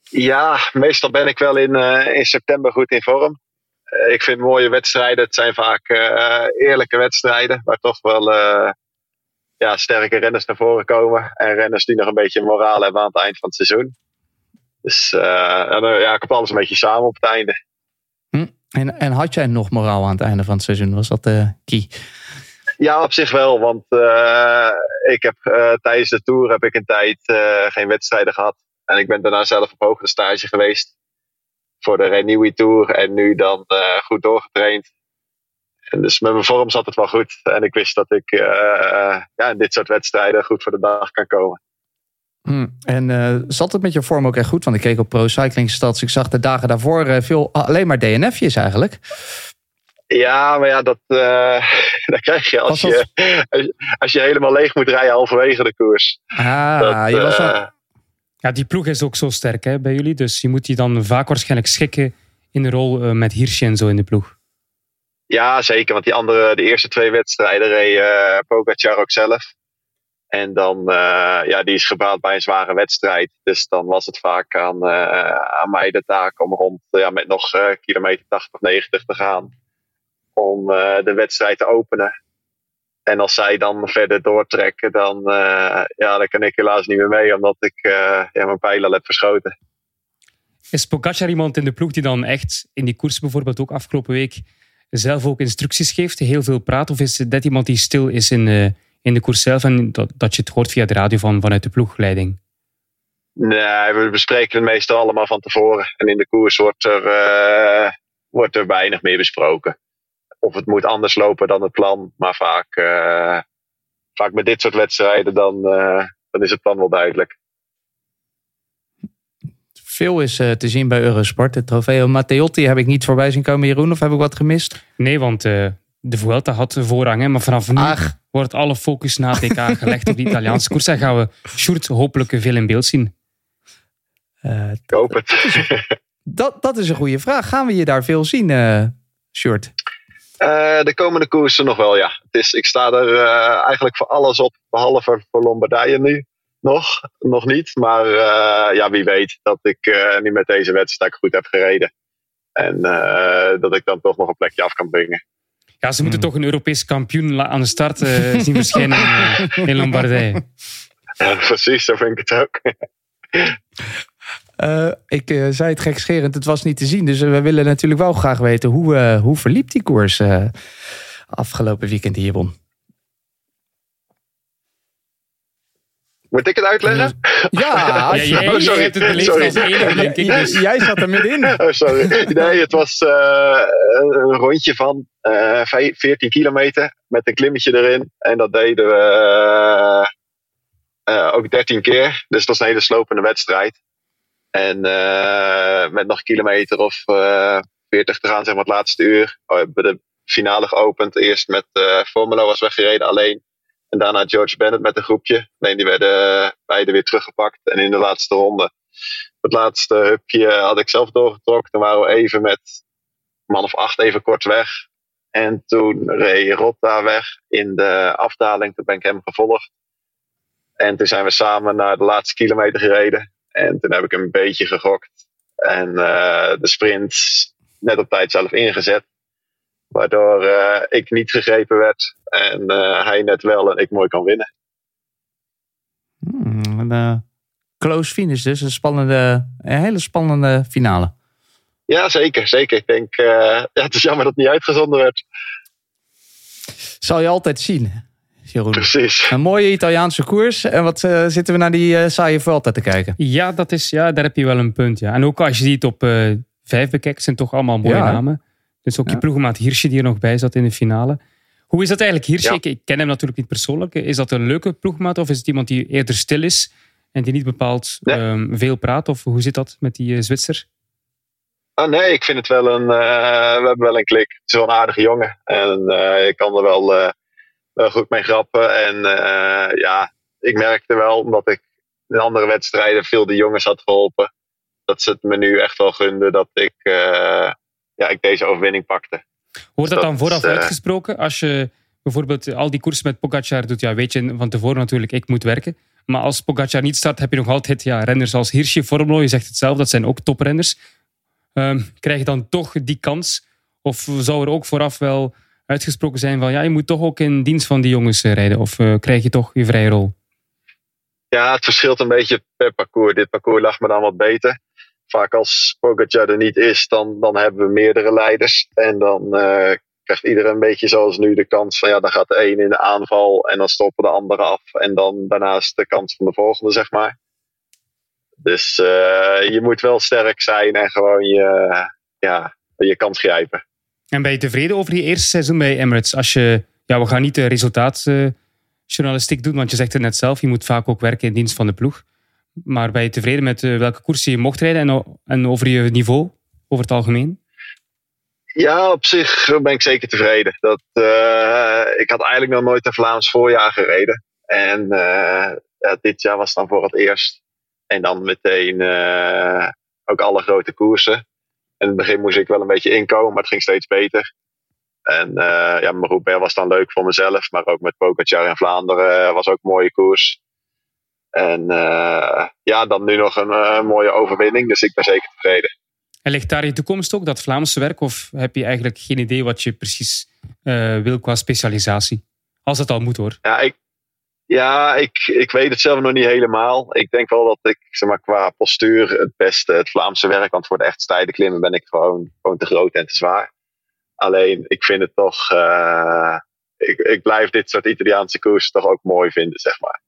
Ja, meestal ben ik wel in, uh, in september goed in vorm. Uh, ik vind mooie wedstrijden. Het zijn vaak eerlijke wedstrijden. Waar toch wel ja, sterke renners naar voren komen. En renners die nog een beetje moraal hebben aan het eind van het seizoen. Dus en, ja, ik heb alles een beetje samen op het einde. Hm. En, en had jij nog moraal aan het einde van het seizoen? Was dat de key? Ja, op zich wel. Want uh, ik heb uh, tijdens de tour heb ik een tijd uh, geen wedstrijden gehad. En ik ben daarna zelf op hogere stage geweest. Voor de Renewy Tour. En nu dan goed doorgetraind. En dus met mijn vorm zat het wel goed. En ik wist dat ik ja, in dit soort wedstrijden goed voor de dag kan komen. Hmm. En zat het met je vorm ook echt goed? Want ik keek op Pro Cycling Stats. Ik zag de dagen daarvoor veel alleen maar DNF'jes eigenlijk. Ja, maar ja, dat, uh, dat krijg je als, je als je helemaal leeg moet rijden halverwege de koers. Ah, dat, je was Ja, die ploeg is ook zo sterk hè, bij jullie. Dus je moet die dan vaak waarschijnlijk schikken in de rol uh, met Hirschi en zo in de ploeg. Ja, zeker. Want die andere, de eerste twee wedstrijden reed uh, Pogacar ook zelf. En dan, ja, die is gebaat bij een zware wedstrijd. Dus dan was het vaak aan, aan mij de taak om rond, ja, met nog kilometer 80 of 90 te gaan om uh, de wedstrijd te openen. En als zij dan verder doortrekken, dan, uh, ja, dan kan ik helaas niet meer mee, omdat ik uh, ja, mijn pijl al heb verschoten. Is Pogacar iemand in de ploeg die dan echt in die koers bijvoorbeeld ook afgelopen week zelf ook instructies geeft, heel veel praat? Of is dat iemand die stil is in in de koers zelf en dat, dat je het hoort via de radio van, vanuit de ploegleiding? Nee, we bespreken het meestal allemaal van tevoren. En in de koers wordt er, uh, wordt er weinig meer besproken of het moet anders lopen dan het plan. Maar vaak, uh, vaak met dit soort wedstrijden, dan, uh, dan is het plan wel duidelijk. Veel is uh, te zien bij Eurosport. De trofeo Matteotti heb ik niet voorbij zien komen, Jeroen. Of heb ik wat gemist? Nee, want de Vuelta had voorrang. Hè, maar vanaf nu Ach. wordt alle focus na het EK gelegd op de Italiaanse koers. En gaan we Sjoerd hopelijk veel in beeld zien. ik hoop het. Dat, dat is een goede vraag. Gaan we je daar veel zien, uh, Sjoerd? Uh, de komende koersen nog wel, ja. Het is, ik sta er uh, eigenlijk voor alles op, behalve voor Lombardije nu. Nog, nog niet. Maar uh, ja, wie weet dat ik nu met deze wedstrijd goed heb gereden. En dat ik dan toch nog een plekje af kan brengen. Ja, ze moeten hmm. toch een Europese kampioen aan de start zien verschijnen in, in Lombardije. Ja, precies, zo vind ik het ook. Uh, ik uh, zei het gekscherend, het was niet te zien. Dus we willen natuurlijk wel graag weten hoe, uh, hoe verliep die koers afgelopen weekend hier Moet ik het uitleggen? Ja, ja jij, oh, sorry. hebt het beleefd sorry. als enige, denk ik. Dus. Jij zat er middenin. Oh, sorry. Nee, het was een rondje van 14 kilometer met een klimmetje erin. En dat deden we ook 13 keer. Dus het was een hele slopende wedstrijd. En uh, met nog een kilometer of uh, eh, 40 te gaan, zeg maar het laatste uur, oh, hebben we de finale geopend. Eerst met uh, Formula was weggereden alleen. En daarna George Bennett met een groepje. Alleen die werden beide weer teruggepakt. En in de laatste ronde het laatste hupje had ik zelf doorgetrokken. Toen waren we even met man of acht even kort weg. En toen reed Rotta weg in de afdaling. Toen ben ik hem gevolgd. En toen zijn we samen naar de laatste kilometer gereden. En toen heb ik een beetje gegokt. En uh, de sprint net op tijd zelf ingezet. Waardoor uh, ik niet gegrepen werd. En uh, hij net wel en ik mooi kan winnen. Hmm, een close finish dus. Een, spannende, een hele spannende finale. Ja, zeker. zeker. Ik denk, ja, het is jammer dat het niet uitgezonden werd. Zal je altijd zien. Jeroen. Precies. Een mooie Italiaanse koers. En wat uh, zitten we naar die uh, saaie Vuelta te kijken? Ja, dat is, ja, daar heb je wel een punt. Ja. En ook als je die op uh, vijf bekijkt, zijn toch allemaal mooie ja. namen. Dus ook je ploegmaat Hirsje die er nog bij zat in de finale. Hoe is dat eigenlijk, Hirsje? Ik, ik, ken hem natuurlijk niet persoonlijk. Is dat een leuke ploegmaat of is het iemand die eerder stil is en die niet bepaald nee. um, veel praat? Of hoe zit dat met die Zwitser? Ah, nee, ik vind het wel een. we hebben wel een klik. Het is wel een aardige jongen. En ik kan er wel wel goed mee grappen. En ja, ik merkte wel, omdat ik in andere wedstrijden veel de jongens had geholpen, dat ze het me nu echt wel gunden dat ik, ja, ik deze overwinning pakte. Wordt dat, dat dan vooraf uh, uitgesproken? Als je bijvoorbeeld al die koersen met Pogacar doet, ja, weet je van tevoren natuurlijk, ik moet werken. Maar als Pogacar niet start, heb je nog altijd ja, renners als Hirschi, Formelo, je zegt het zelf, dat zijn ook toprenners. Um, krijg je dan toch die kans? Of zou er ook vooraf wel uitgesproken zijn van ja, je moet toch ook in dienst van die jongens rijden? Of uh, krijg je toch je vrije rol? Ja, het verschilt een beetje per parcours. Dit parcours lag me dan wat beter. Vaak als Pogacar er niet is, dan, dan hebben we meerdere leiders. En dan uh, krijgt iedereen een beetje zoals nu de kans van ja, dan gaat de een in de aanval en dan stoppen de anderen af. En dan daarnaast de kans van de volgende, zeg maar. Dus uh, je moet wel sterk zijn en gewoon je, ja, je kans grijpen. En ben je tevreden over je eerste seizoen bij Emirates? Als je, ja, we gaan niet de resultaatjournalistiek uh, doen, want je zegt het net zelf, je moet vaak ook werken in dienst van de ploeg. Maar ben je tevreden met uh, welke koersen je mocht rijden en, over je niveau, over het algemeen? Ja, op zich ben ik zeker tevreden. Dat, uh, ik had eigenlijk nog nooit een Vlaams voorjaar gereden. En dit jaar was dan voor het eerst. En dan meteen ook alle grote koersen in het begin moest ik wel een beetje inkomen, maar het ging steeds beter. En ja, mijn Roubaix was dan leuk voor mezelf, maar ook met Pogacar in Vlaanderen was ook een mooie koers. En uh, ja, dan nu nog een, een, mooie overwinning, dus ik ben zeker tevreden. En ligt daar je toekomst ook, dat Vlaamse werk? Of heb je eigenlijk geen idee wat je precies uh, wil qua specialisatie? Als het al moet hoor. Ja, ik, ja, ik, ik weet het zelf nog niet helemaal. Ik denk wel dat ik zeg maar, qua postuur het beste het Vlaamse werk. Want voor de echte stijden klimmen ben ik gewoon, gewoon te groot en te zwaar. Alleen, ik vind het toch. Uh, ik, ik blijf dit soort Italiaanse koers toch ook mooi vinden, zeg maar.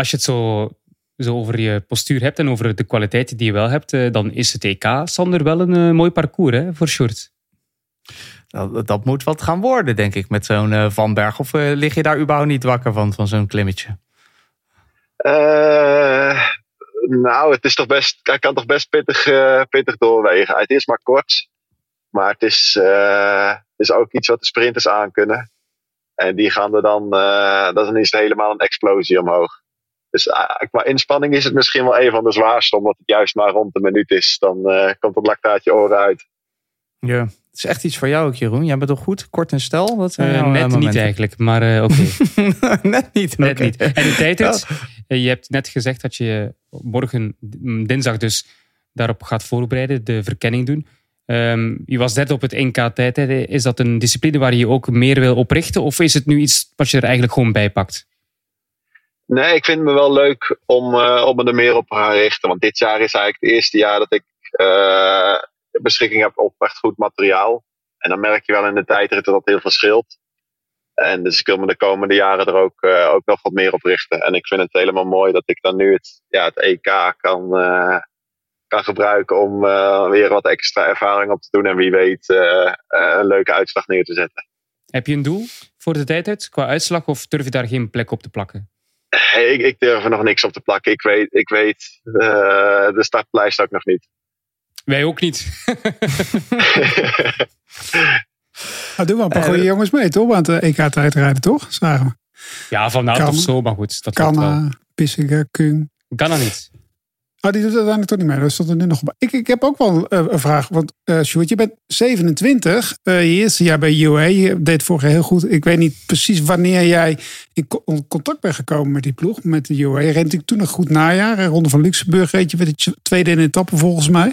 Als je het zo, zo over je postuur hebt en over de kwaliteiten die je wel hebt, dan is het EK, Sander, wel een uh, mooi parcours hè, voor short. Dat, dat, moet wat gaan worden, denk ik, met zo'n uh, Van Berg. Of uh, lig je daar überhaupt niet wakker van, van zo'n klimmetje? Uh, nou, het is toch best, hij kan toch best pittig, pittig doorwegen. Het is maar kort, maar het is, is ook iets wat de sprinters aan kunnen. En die gaan er dan, dat is niet helemaal een explosie omhoog. Dus qua inspanning is het misschien wel een van de zwaarste, omdat het juist maar rond de minuut is. Dan komt het lactaatje oren uit. Ja, het is echt iets voor jou ook, Jeroen. Jij bent toch goed? Kort en stel? Zijn uh, net niet eigenlijk, maar uh, oké. Okay. net niet. Net okay. niet. En de tijdrit, oh. je hebt net gezegd dat je morgen, dinsdag dus, daarop gaat voorbereiden, de verkenning doen. Um, je was derde op het NK tijdrit. Is dat een discipline waar je je ook meer wil oprichten? Of is het nu iets wat je er eigenlijk gewoon bij pakt? Nee, ik vind het me wel leuk om, uh, om me er meer op te gaan richten. Want dit jaar is eigenlijk het eerste jaar dat ik beschikking heb op echt goed materiaal. En dan merk je wel in de tijdrit dat heel veel scheelt. En dus ik wil me de komende jaren er ook, uh, ook nog wat meer op richten. En ik vind het helemaal mooi dat ik dan nu het, ja, het EK kan, kan gebruiken om weer wat extra ervaring op te doen. En wie weet een leuke uitslag neer te zetten. Heb je een doel voor de tijdrit qua uitslag of durf je daar geen plek op te plakken? Ik, ik durf er nog niks op te plakken. Ik weet, ik weet de startlijst ook nog niet. Wij ook niet. nou, doen we een paar goede jongens mee, toch? Want de EK-tijdrijden, toch? Zagen we. Ja, van Aert of zo, maar goed. Dat Kanna, Pissiger, Kuhn. Ganna niet. Oh, die doet uiteindelijk toch niet meer. Dat stond er nu nog op. Ik, ik heb ook wel uh, een vraag. Want uh, Sjoerd, je bent 27. Uh, je eerste jaar bij UA. Je deed vorig jaar heel goed. Ik weet niet precies wanneer jij in contact bent gekomen met die ploeg. Met de UA. Je reed natuurlijk toen een goed najaar. Ronde van Luxemburg reed je met de tweede in de etappe volgens mij.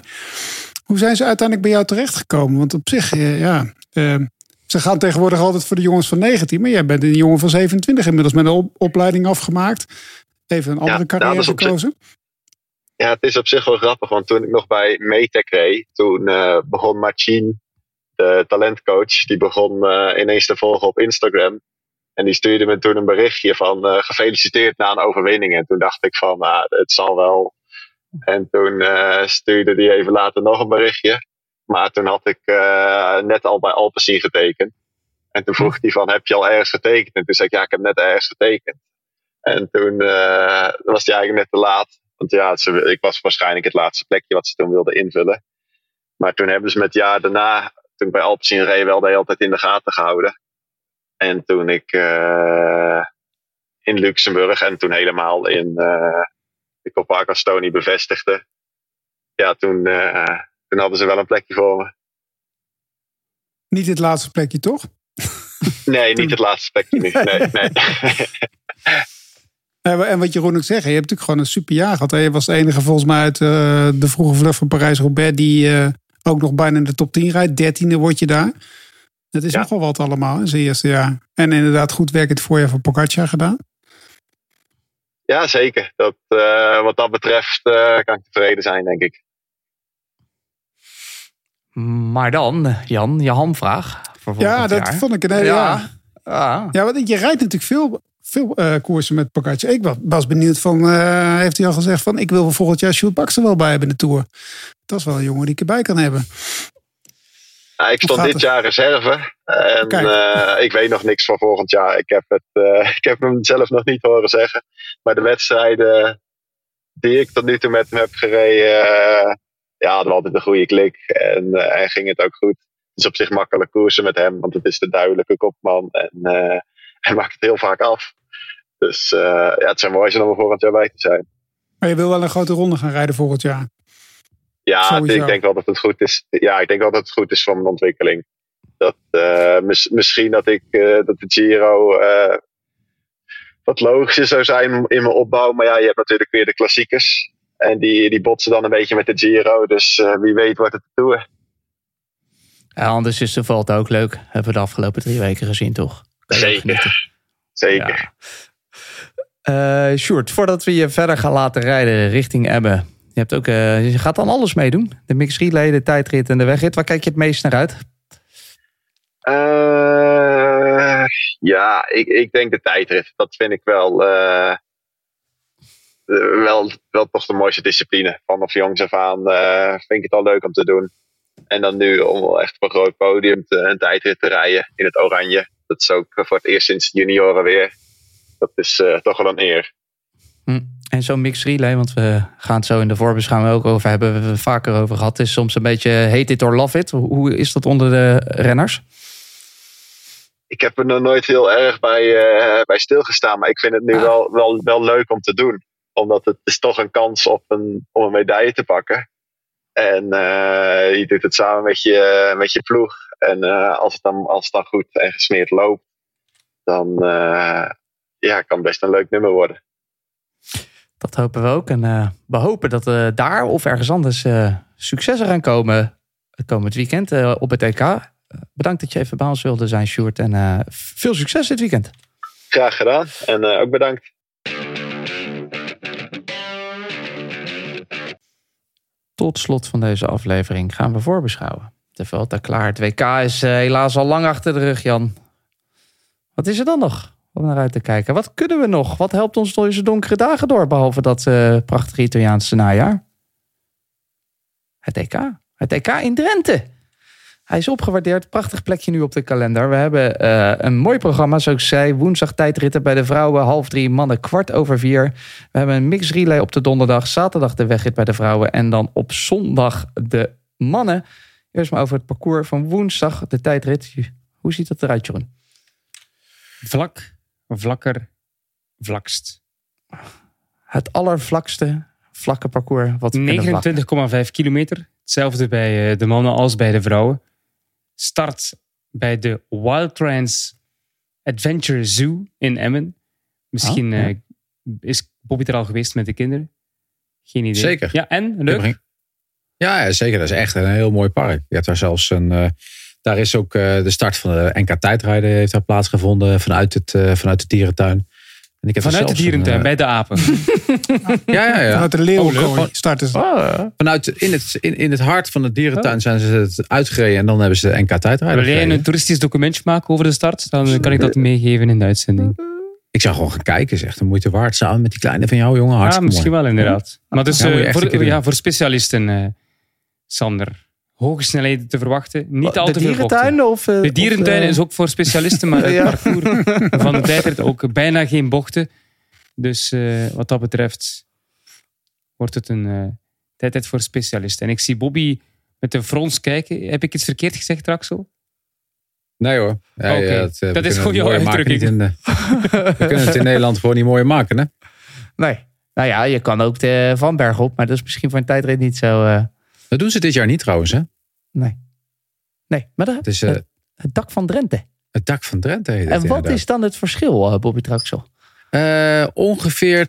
Hoe zijn ze uiteindelijk bij jou terechtgekomen? Want op zich, ja... Ze gaan tegenwoordig altijd voor de jongens van 19. Maar jij bent een jongen van 27 inmiddels met een opleiding afgemaakt. Even een andere ja, carrière gekozen. Ja, het is op zich wel grappig, want toen ik nog bij Metec reed, toen uh, begon Machine, de talentcoach, die begon uh, ineens te volgen op Instagram. En die stuurde me toen een berichtje van uh, gefeliciteerd na een overwinning. En toen dacht ik van, nou, het zal wel. En toen stuurde die even later nog een berichtje. Maar toen had ik net al bij Alpecin getekend. En toen vroeg hij van, heb je al ergens getekend? En toen zei ik, ja, ik heb net ergens getekend. En toen was hij eigenlijk net te laat. Want ja, ik was waarschijnlijk het laatste plekje wat ze toen wilden invullen. Maar toen hebben ze met het jaar daarna, toen ik bij Alpecin reed, wel de hele tijd in de gaten gehouden. En toen ik uh, in Luxemburg en toen helemaal in uh, de Coppa Stony bevestigde. Ja, toen, uh, toen hadden ze wel een plekje voor me. Niet het laatste plekje, toch? Nee, niet het laatste plekje nu. Nee, nee. En wat Jeroen ook zegt, je hebt natuurlijk gewoon een super jaar gehad. Je was de enige volgens mij uit uh, de vroege vlucht van Parijs-Roubaix die uh, ook nog bijna in de top 10 rijdt. Dertiende word je daar. Dat is ja. nogal wat allemaal in zijn eerste jaar. En inderdaad goed werk het voorjaar van Pogacar gedaan. Ja, zeker. Dat, uh, wat dat betreft kan ik tevreden zijn, denk ik. Maar dan, Jan, je hamvraag. Voor ja, dat jaar. vond ik een hele. Ja. Ja. ja, want je rijdt natuurlijk veel veel uh, koersen met Pogacar. Ik was, benieuwd van, uh, heeft hij al gezegd van, ik wil volgend jaar Sjoerd Baxter wel bij hebben in de Tour. Dat is wel een jongen die ik erbij kan hebben. Ik stond dit jaar reserve. En uh, ik weet nog niks van volgend jaar. Ik heb, het, ik heb hem zelf nog niet horen zeggen. Maar de wedstrijden die ik tot nu toe met hem heb gereden, ja, hadden altijd een goede klik. En, en ging het ook goed. Het is op zich makkelijk koersen met hem, want het is de duidelijke kopman. En hij maakt het heel vaak af. Dus uh, ja, het zou mooi zijn om er volgend jaar bij te zijn. Maar je wil wel een grote ronde gaan rijden volgend jaar? Ja, ik denk wel dat het goed is. Ja, ik denk wel dat het goed is voor mijn ontwikkeling. Dat, uh, mis, misschien dat ik uh, dat de Giro wat logischer zou zijn in mijn opbouw. Maar ja, je hebt natuurlijk weer de klassiekers. En die, die botsen dan een beetje met de Giro. Dus wie weet wordt het Tour. Ja, anders is de valt ook leuk. Hebben we de afgelopen drie weken gezien, toch? Zeker. Zeker. Ja. Uh, Sjoerd, voordat we je verder gaan laten rijden richting Ebbe. Je, hebt ook, uh, je gaat dan alles meedoen. De mix relay, de tijdrit en de wegrit. Waar kijk je het meest naar uit? Uh, ja, ik, ik denk de tijdrit. Dat vind ik wel, wel, wel toch de mooiste discipline. Vanaf jongs af aan vind ik het al leuk om te doen. En dan nu om wel echt op een groot podium te, een tijdrit te rijden in het oranje dat is ook voor het eerst sinds junioren weer. Dat is uh, toch wel een eer. Hm. En zo'n mixed relay, want we gaan het zo in de voorbeschouwing ook over hebben, we het vaker over gehad, is soms een beetje hate it or love it. Hoe is dat onder de renners? Ik heb er nog nooit heel erg bij, uh, bij stilgestaan, maar ik vind het nu ah. wel, wel, wel leuk om te doen. Omdat het is toch een kans op een, om een medaille te pakken. En uh, je doet het samen met je, met je ploeg. En uh, als, het dan, als het dan goed en gesmeerd loopt, dan uh, ja, kan best een leuk nummer worden. Dat hopen we ook. En uh, we hopen dat uh, daar of ergens anders successen gaan komen het komend weekend op het EK. bedankt dat je even bij ons wilde zijn, Sjoerd. En veel succes dit weekend. Graag gedaan. En ook bedankt. Tot slot van deze aflevering gaan we voorbeschouwen. De Vuelta klaar. Het WK is uh, helaas al lang achter de rug, Jan. Wat is er dan nog om naar uit te kijken? Wat kunnen we nog? Wat helpt ons door deze donkere dagen door, behalve dat uh, prachtige Italiaanse najaar? Het EK. Het EK in Drenthe. Hij is opgewaardeerd. Prachtig plekje nu op de kalender. We hebben uh, een mooi programma, zoals ik zei. Woensdag tijdritten bij de vrouwen. Half drie, mannen kwart over vier. We hebben een mix relay op de donderdag. Zaterdag de wegrit bij de vrouwen. En dan op zondag de mannen. Eerst maar over het parcours van woensdag, de tijdrit. Hoe ziet dat eruit, Jeroen? Vlak, vlakker, vlakst. Het allervlakste, vlakke parcours. Wat 29,5 kilometer. Hetzelfde bij de mannen als bij de vrouwen. Start bij de Wild Trans Adventure Zoo in Emmen. Misschien oh, is Bobby er al geweest met de kinderen. Geen idee. Zeker. Ja, en? Leuk? Ja, zeker. Dat is echt een heel mooi park. Je hebt daar zelfs een... Uh, daar is ook uh, de start van de NK tijdrijden heeft daar plaatsgevonden vanuit, het, uh, vanuit de dierentuin. En ik heb vanuit de dierentuin, bij de apen. ja, ja, ja. Vanuit de leeuwenkooi oh, starten ze. Oh, vanuit, in, het, in, in het hart van de dierentuin oh. zijn ze het uitgereden en dan hebben ze de NK tijdrijden. Wil jij een toeristisch documentje maken over de start? Dan kan ik dat meegeven in de uitzending. Ik zou gewoon gaan kijken, zegt de moeite waard. Samen met die kleine van jou, jongen. Hartstikke ja, misschien wel inderdaad. Maar dus ja, voor, ja, voor specialisten Sander. Hoge snelheden te verwachten. Niet al te veel bochten. Of, uh, de dierentuin uh, is ook voor specialisten, maar het parcours van de tijdrit ook bijna geen bochten. Dus uh, wat dat betreft wordt het een uh, tijdrit voor specialisten. En ik zie Bobby met een frons kijken. Heb ik iets verkeerd gezegd, Traxel? Nee hoor. Ja, okay. ja, dat, dat is gewoon jouw uitdrukking. In, we kunnen het in Nederland gewoon niet mooier maken, hè? Nee. Nou ja, je kan ook de Van Berg op, maar dat is misschien voor een tijdrit niet zo... Dat doen ze dit jaar niet trouwens, hè? Nee. Nee, maar dat, het, is, uh, het, dak van Drenthe. Het dak van Drenthe En wat is dan het verschil, uh, Bobby Traxel? Uh, ongeveer,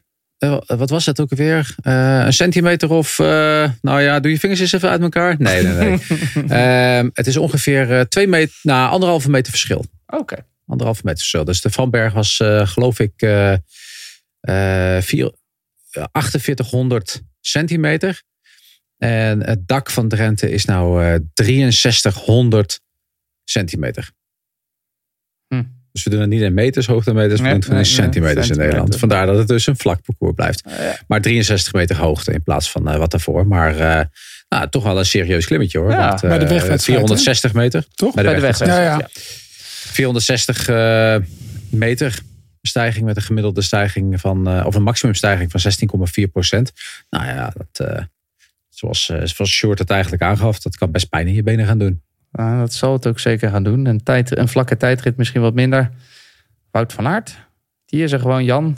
wat was dat ook weer? een centimeter of, nou ja, doe je vingers eens even uit elkaar. Nee, nee, nee. Ehm, het is ongeveer twee meter, nou, anderhalve meter verschil. Oké. Okay. Anderhalve meter verschil. Dus de Vanberg was, geloof ik, vier, 4800 centimeter. En het dak van Drenthe is nou uh, 6300 centimeter. Hm. Dus we doen het niet in meters, hoogtemeters, maar in centimeters in Nederland. Vandaar dat het dus een vlak parcours blijft. Maar 63 meter hoogte in plaats van uh, wat daarvoor. Maar uh, nou, toch wel een serieus klimmetje hoor. Ja, Want, bij de eh, weg 460 meter. Toch? Bij de, weg. Ja, ja. 460 meter stijging met een gemiddelde stijging van, of een maximumstijging van 16,4 procent. Nou ja, dat zoals, uh, zoals Short het eigenlijk aangaf, dat kan best pijn in je benen gaan doen. Dat zal het ook zeker gaan doen. Een, tijd, een vlakke tijdrit misschien wat minder. Wout van Aert, die is er gewoon Jan.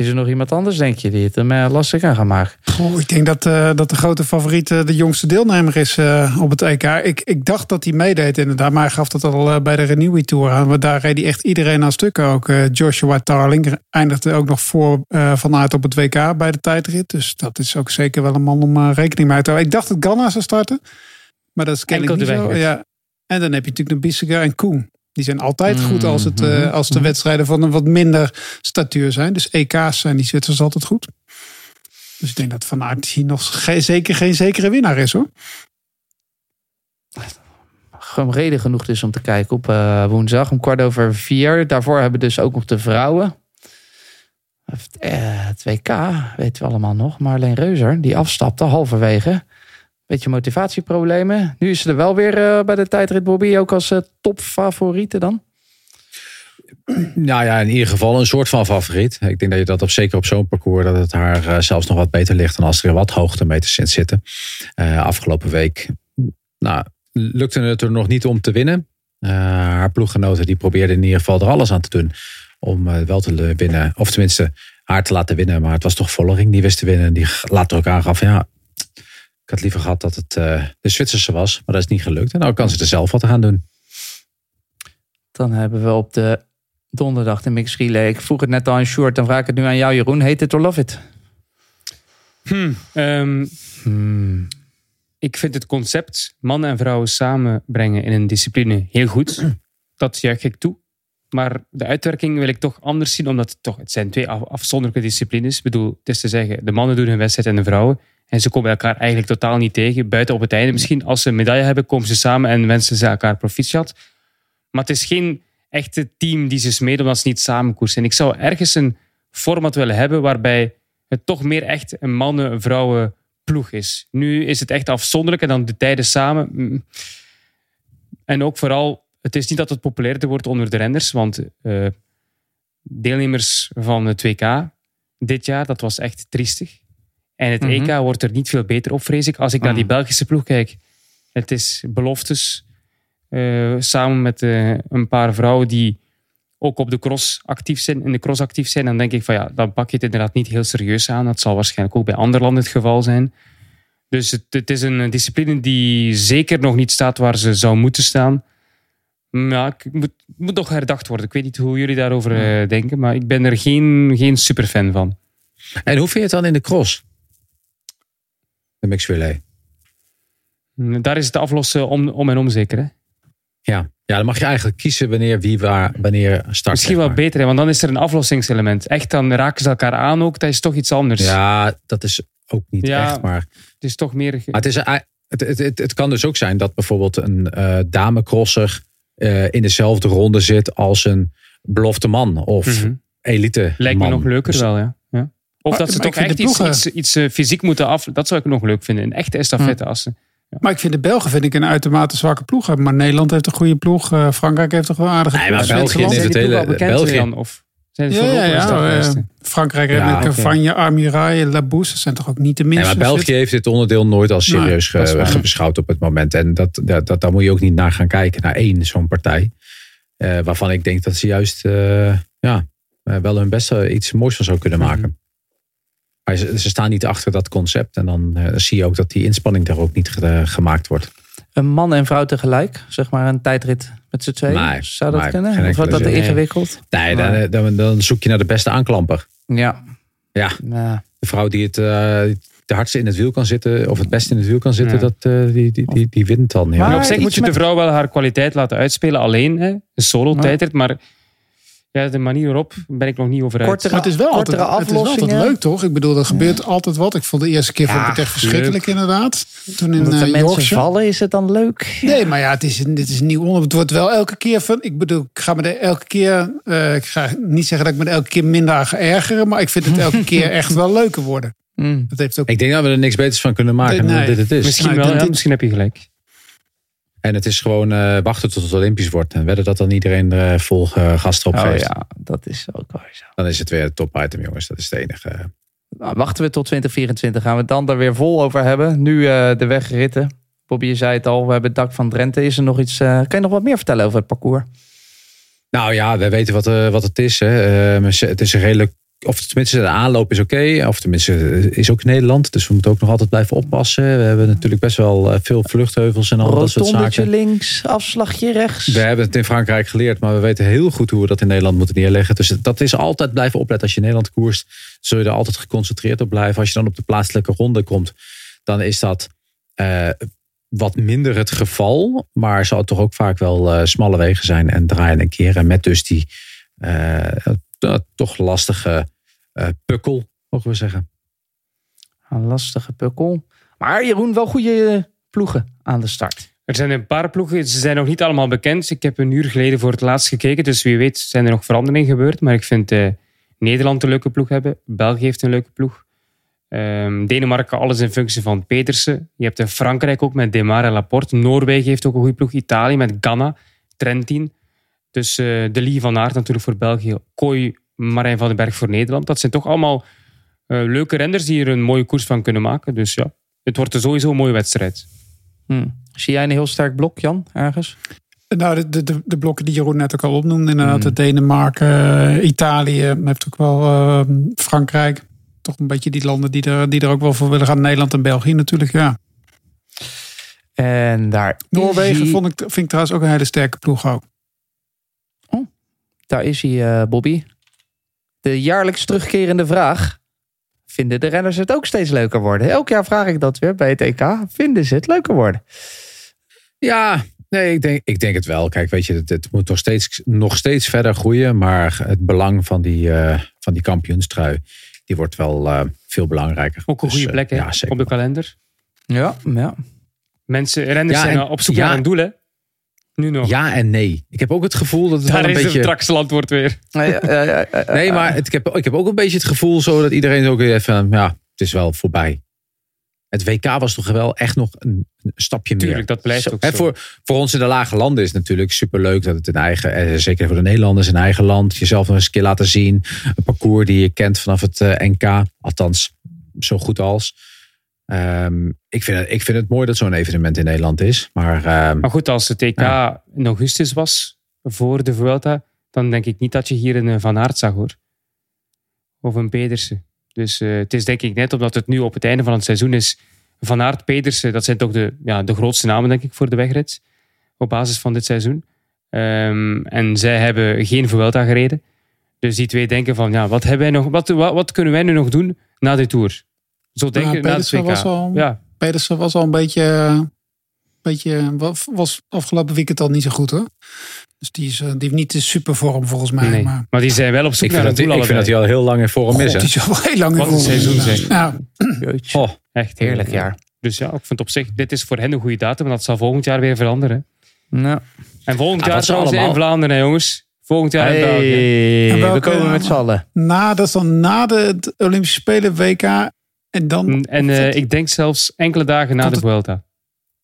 Is er nog iemand anders, denk je, die het hem uh, lastig aan gaan maken? ik denk dat, uh, dat de grote favoriet uh, de jongste deelnemer is op het EK. Ik, ik dacht dat hij meedeed inderdaad, maar hij gaf dat al bij de Renewy Tour aan. Want daar reed hij echt iedereen aan stukken. Ook Joshua Tarling eindigde ook nog voor Van Aert op het WK bij de tijdrit. Dus dat is ook zeker wel een man om rekening mee te houden. Ik dacht dat Ganna zou starten, maar dat is kennelijk niet zo. Ja. En dan heb je natuurlijk de Bissiger en Koen. Die zijn altijd goed als, het, uh, als de wedstrijden van een wat minder statuur zijn. Dus EK's zijn die Zwitsers altijd goed. Dus ik denk dat Van Aert hier nog geen, zeker geen zekere winnaar is hoor. Gewoon reden genoeg dus om te kijken op uh, woensdag om kwart over vier. Daarvoor hebben dus ook nog de vrouwen. Het WK weten we allemaal nog. Marleen Reuzer, die afstapte halverwege. Beetje motivatieproblemen. Nu is ze er wel weer uh, bij de tijdrit Bobby. Ook als uh, topfavoriete dan? Nou ja, in ieder geval een soort van favoriet. Ik denk dat je dat op, zeker op zo'n parcours... dat het haar uh, zelfs nog wat beter ligt... dan als er wat hoogtemeters in zitten. afgelopen week nou, lukte het er nog niet om te winnen. haar ploeggenoten die probeerden in ieder geval er alles aan te doen... om wel te winnen. Of tenminste haar te laten winnen. Maar het was toch Vollering die wist te winnen. Die later ook aangaf... ja, ik had liever gehad dat het uh, de Zwitserse was, maar dat is niet gelukt. En nou kan ze er zelf wat aan doen. Dan hebben we op de donderdag de mix relay. Ik vroeg het net al aan Short, dan vraag ik het nu aan jou Jeroen. Heet het or love it? Hmm, um, hmm. Ik vind het concept mannen en vrouwen samenbrengen in een discipline heel goed. Dat juich ik toe. Maar de uitwerking wil ik toch anders zien, omdat het toch, het zijn twee afzonderlijke disciplines. Ik bedoel, het is te zeggen, de mannen doen hun wedstrijd en de vrouwen. En ze komen elkaar eigenlijk totaal niet tegen. Buiten op het einde misschien. Als ze een medaille hebben, komen ze samen en wensen ze elkaar proficiat. Maar het is geen echte team die ze smeden als ze niet samen koersen. En ik zou ergens een format willen hebben waarbij het toch meer echt een mannen-vrouwen ploeg is. Nu is het echt afzonderlijk en dan de tijden samen. Mm. En ook vooral, het is niet dat het populairder wordt onder de renners, want uh, deelnemers van het WK dit jaar, dat was echt triestig. En het EK mhm. wordt er niet veel beter op, vrees ik. Als ik naar die mhm. Belgische ploeg kijk, het is beloftes. Uh, samen met uh, een paar vrouwen die ook op de cross actief zijn, in de cross actief zijn, dan denk ik van ja, dan pak je het inderdaad niet heel serieus aan. Dat zal waarschijnlijk ook bij andere landen het geval zijn. Dus het, het is een discipline die zeker nog niet staat waar ze zou moeten staan. Ja, ik moet, moet nog herdacht worden. Ik weet niet hoe jullie daarover uh, denken, maar ik ben er geen, geen superfan van. En hoe vind je het dan in de cross? De. Mm, daar is het aflossen om, om en om zeker. Hè? Ja. ja, dan mag je eigenlijk kiezen wanneer wie waar, wanneer start. Misschien wel beter, hè? want dan is er een aflossingselement. Echt, dan raken ze elkaar aan ook. Dat is toch iets anders. Ja, dat is ook niet ja, echt. Maar het is toch meer. Maar het, is, het, het, het, het kan dus ook zijn dat bijvoorbeeld een uh, damecrosser uh, in dezelfde ronde zit als een belofte man of mm -hmm. elite. Lijkt man. me nog leuker wel, ja. Of maar, dat ze toch echt iets, iets, iets uh, fysiek moeten af. Dat zou ik nog leuk vinden. Een echte estafette Hm. assen. Ja. Maar ik vind de Belgen vind ik een uitermate zwakke ploeg hebben. Maar Nederland heeft een goede ploeg. Uh, Frankrijk heeft toch wel aardige nee, maar ploeg. België heeft het hele België. Dan, of zijn ja, ja, ja, uh, Frankrijk heeft ja, Cavagna, okay. Armirail, Labousse. Dat zijn toch ook niet de minste. Nee, maar België heeft dit onderdeel nooit als serieus nee, ge, beschouwd op het moment. En dat, dat, dat, daar moet je ook niet naar gaan kijken. Naar één zo'n partij. Uh, waarvan ik denk dat ze juist uh, ja, wel hun beste iets moois van zou kunnen maken. Maar ze, ze, staan niet achter dat concept. En dan uh, zie je ook dat die inspanning daar ook niet ge, gemaakt wordt. Een man en vrouw tegelijk, zeg maar een tijdrit met z'n tweeën. Nee, Zou dat kunnen? Of wordt dat te ingewikkeld? Nee, dan, dan, dan, zoek je naar de beste aanklamper. Ja. Ja. ja. De vrouw die het uh, de hardste in het wiel kan zitten, of het beste in het wiel kan zitten, ja. dat, uh, die, die, die, die wint dan. Ja. Maar op zich moet je de vrouw wel haar kwaliteit laten uitspelen alleen. Hè? Een solo tijdrit, maar ja, de manier waarop ben ik nog niet over uit. Kortere, maar het is wel altijd, het is wel altijd leuk, toch? Ik bedoel, er gebeurt ja. altijd wat. Ik vond de eerste keer ja, vond ik het echt verschrikkelijk, leuk. inderdaad. Toen in Omdat uh, de mensen vallen, is het dan leuk? Nee, maar ja, het is, dit is een nieuw onderwerp. Het wordt wel elke keer van... Ik bedoel, ik ga me er elke keer... Uh, ik ga niet zeggen dat ik me er elke keer minder aan ga ergeren. Maar ik vind het elke keer echt wel leuker worden. Mm. Dat heeft ook... Ik denk dat we er niks beters van kunnen maken nee, dan dit het is. Misschien wel, ja, misschien heb je gelijk. En het is gewoon uh, wachten tot het Olympisch wordt. En wedden dat dan iedereen er uh, vol uh, gas erop oh, geeft. ja, dat is ook wel zo. Dan is het weer top item, jongens. Dat is het enige. Nou, wachten we tot 2024. Gaan we het dan er weer vol over hebben. Nu de wegritten. Bobby, je zei het al. We hebben het dak van Drenthe. Is er nog iets... kan je nog wat meer vertellen over het parcours? Nou ja, wij weten wat, wat het is. Hè. het is een redelijk of tenminste de aanloop is oké. Okay, of tenminste is ook Nederland. Dus we moeten ook nog altijd blijven oppassen. We hebben natuurlijk best wel veel vluchtheuvels en al dat soort zaken. links, afslagje rechts. We hebben het in Frankrijk geleerd. Maar we weten heel goed hoe we dat in Nederland moeten neerleggen. Dus dat is altijd blijven opletten. Als je in Nederland koerst, zul je er altijd geconcentreerd op blijven. Als je dan op de plaatselijke ronde komt, dan is dat uh, wat minder het geval. Maar zal het toch ook vaak wel uh, smalle wegen zijn. En draaien. En met dus die... Uh, uh, toch lastige uh, pukkel, mogen we zeggen. Een lastige pukkel. Maar Jeroen, wel goede ploegen aan de start. Er zijn een paar ploegen, ze zijn nog niet allemaal bekend. Ik heb een uur geleden voor het laatst gekeken, dus wie weet zijn er nog veranderingen gebeurd. Maar ik vind uh, Nederland een leuke ploeg hebben. België heeft een leuke ploeg. Um, Denemarken, alles in functie van Petersen. Je hebt in Frankrijk ook met Demar en Laporte. Noorwegen heeft ook een goede ploeg. Italië met Ganna, Trentin. Dus uh, De Lee van Aert natuurlijk voor België. Kooi, Marijn van den Berg voor Nederland. Dat zijn toch allemaal uh, leuke renders die er een mooie koers van kunnen maken. Dus ja, het wordt er sowieso een mooie wedstrijd. Hmm. Zie jij een heel sterk blok, Jan, ergens? Nou, de, de, de blokken die Jeroen net ook al opnoemde. Inderdaad, hmm. Denemarken, uh, Italië. heeft ook wel uh, Frankrijk. Toch een beetje die landen die er, die er ook wel voor willen gaan. Nederland en België natuurlijk, ja. En daar Noorwegen die... vond ik, vind ik trouwens ook een hele sterke ploeg ook. Daar is hij, uh, Bobby. De jaarlijks terugkerende vraag. Vinden de renners het ook steeds leuker worden? Elk jaar vraag ik dat weer bij het EK. Vinden ze het leuker worden? Ja, nee, ik denk, ik denk het wel. Kijk, weet je, het, het moet nog steeds, nog steeds verder groeien. Maar het belang van die, uh, van die kampioenstrui, die wordt wel uh, veel belangrijker. Ook een goede dus, plek hè? Ja, op de kalender. Ja, ja. Mensen, renners ja, zijn op zoek ja, naar een doel, hè? Nu nog. Ja en nee. Ik heb ook het gevoel dat het Daar wel een is beetje... het straks antwoord weer. Ja, ja, ja, nee, maar het, ik, heb, ik heb ook een beetje het gevoel zo dat iedereen ook weer even... Ja, het is wel voorbij. Het WK was toch wel echt nog een, een stapje Tuurlijk, meer. dat blijft zo, ook zo. Voor, voor ons in de lage landen is het natuurlijk superleuk dat het een eigen... Eh, zeker voor de Nederlanders een eigen land. Jezelf nog eens een keer laten zien. Een parcours die je kent vanaf het uh, NK. Althans, zo goed als. Um, ik, vind het, ik vind het mooi dat zo'n evenement in Nederland is. Maar, um, maar goed, als het TK ja. in augustus was voor de Vuelta, dan denk ik niet dat je hier een eh, Van Aert zag hoor. Of een Pedersen. Dus uh, het is denk ik net omdat het nu op het einde van het seizoen is. Van Aert, Pedersen, dat zijn toch de, ja, de grootste namen denk ik voor de wegrit. Op basis van dit seizoen. Um, en zij hebben geen Vuelta gereden. Dus die twee denken van, ja, wat, hebben wij nog, wat, wat, wat kunnen wij nu nog doen na de Tour? Zo denken ja, na de WK. Was al, ja. Pedersen was al een beetje, beetje was afgelopen weekend al niet zo goed hoor. Dus die, is, eh, die heeft niet de supervorm volgens mij. Nee, maar, maar die zijn wel op zoek ik vind, dat, ik vind dat hij al heel lang in vorm God, is. Hè? die is al heel lang in Wat een vorm. seizoen zeg. Ja. Oh, Echt Heerlijk jaar. Dus ja, ik vind op zich, dit is voor hen een goede datum. Maar dat zal volgend jaar weer veranderen. Nou. En volgend Ah, jaar is trouwens in allemaal. Vlaanderen, hè, jongens. Volgend jaar in België. We komen met z'n allen. Na, dat is dan na de Olympische Spelen WK. En dan En eh, ik denk zelfs enkele dagen na de het- Vuelta.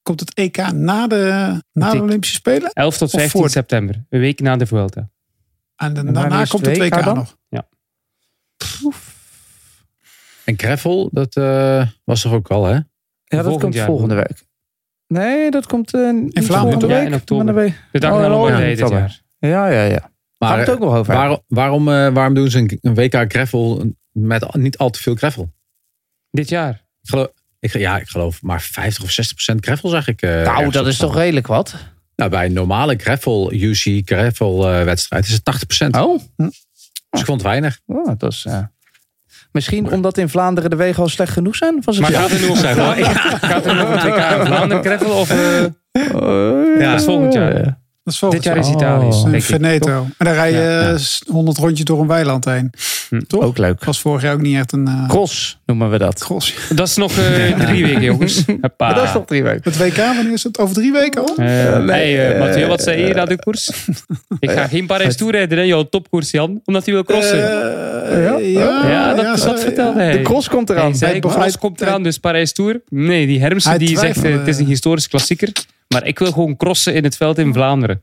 komt het EK na de, na de Olympische Spelen. 11 tot Of 15 voor- september. Een week na de Vuelta. En, dan- En wanneer daarna komt het WK nog. en Greffel, dat eh, was er ook al, hè? Ja, dat Volgend komt jaar. volgende week. Nee, dat komt eh niet Vlaanderen? Ja, week. in oktober. weet- De dag Oh, na oh, Lombardije ja, dit oktober. jaar. Ja, ja, ja. Gaan we Maar het ook nog over waarom, waarom, eh, waarom doen ze een, een WK Greffel met niet al te veel Greffel? Dit jaar. Ik geloof, ik, ja, ik geloof maar 50 of 60 procent Greffel zag ik. eh, Nou, dat is toch redelijk wat? Nou, bij een normale Greffel, UC Greffel eh, wedstrijd is het 80 procent. Oh, Dus ik vond het weinig. oh dat is... eh, Misschien omdat in Vlaanderen de wegen al slecht genoeg zijn? Was het Maar ja. gaat er nu op Zijn wel- Gaat er nog WK in Vlaanderen Greffel? Of eh, Ja. volgend jaar? Dat is Dit jaar is Oh. Italië. In ik. Veneto. En dan rij je Ja, ja. eh, 100 rondjes door een weiland heen. Hm. Toch? Ook leuk. Was vorig jaar ook niet echt een uh, Cross noemen we dat. cross. Dat is nog eh, drie weken, jongens. Hoppa. Dat is toch drie weken. Het WK, wanneer is het? Over drie weken al? Eh, nee, hey, eh, eh, Mathieu, wat zei je na de koers? Ik ga geen Parijs toerijden in jouw topkoers, Jan. Omdat hij wil crossen. Eh, Ja? ja, ja, dat, ja, dat vertelde hij. De cross komt Hij eraan. zei, Hij- cross hij- komt eraan, dus Parijs Tour. Nee, die Hermsen die zegt, eh, het is een historisch klassieker. Maar ik wil gewoon crossen in het veld in Vlaanderen.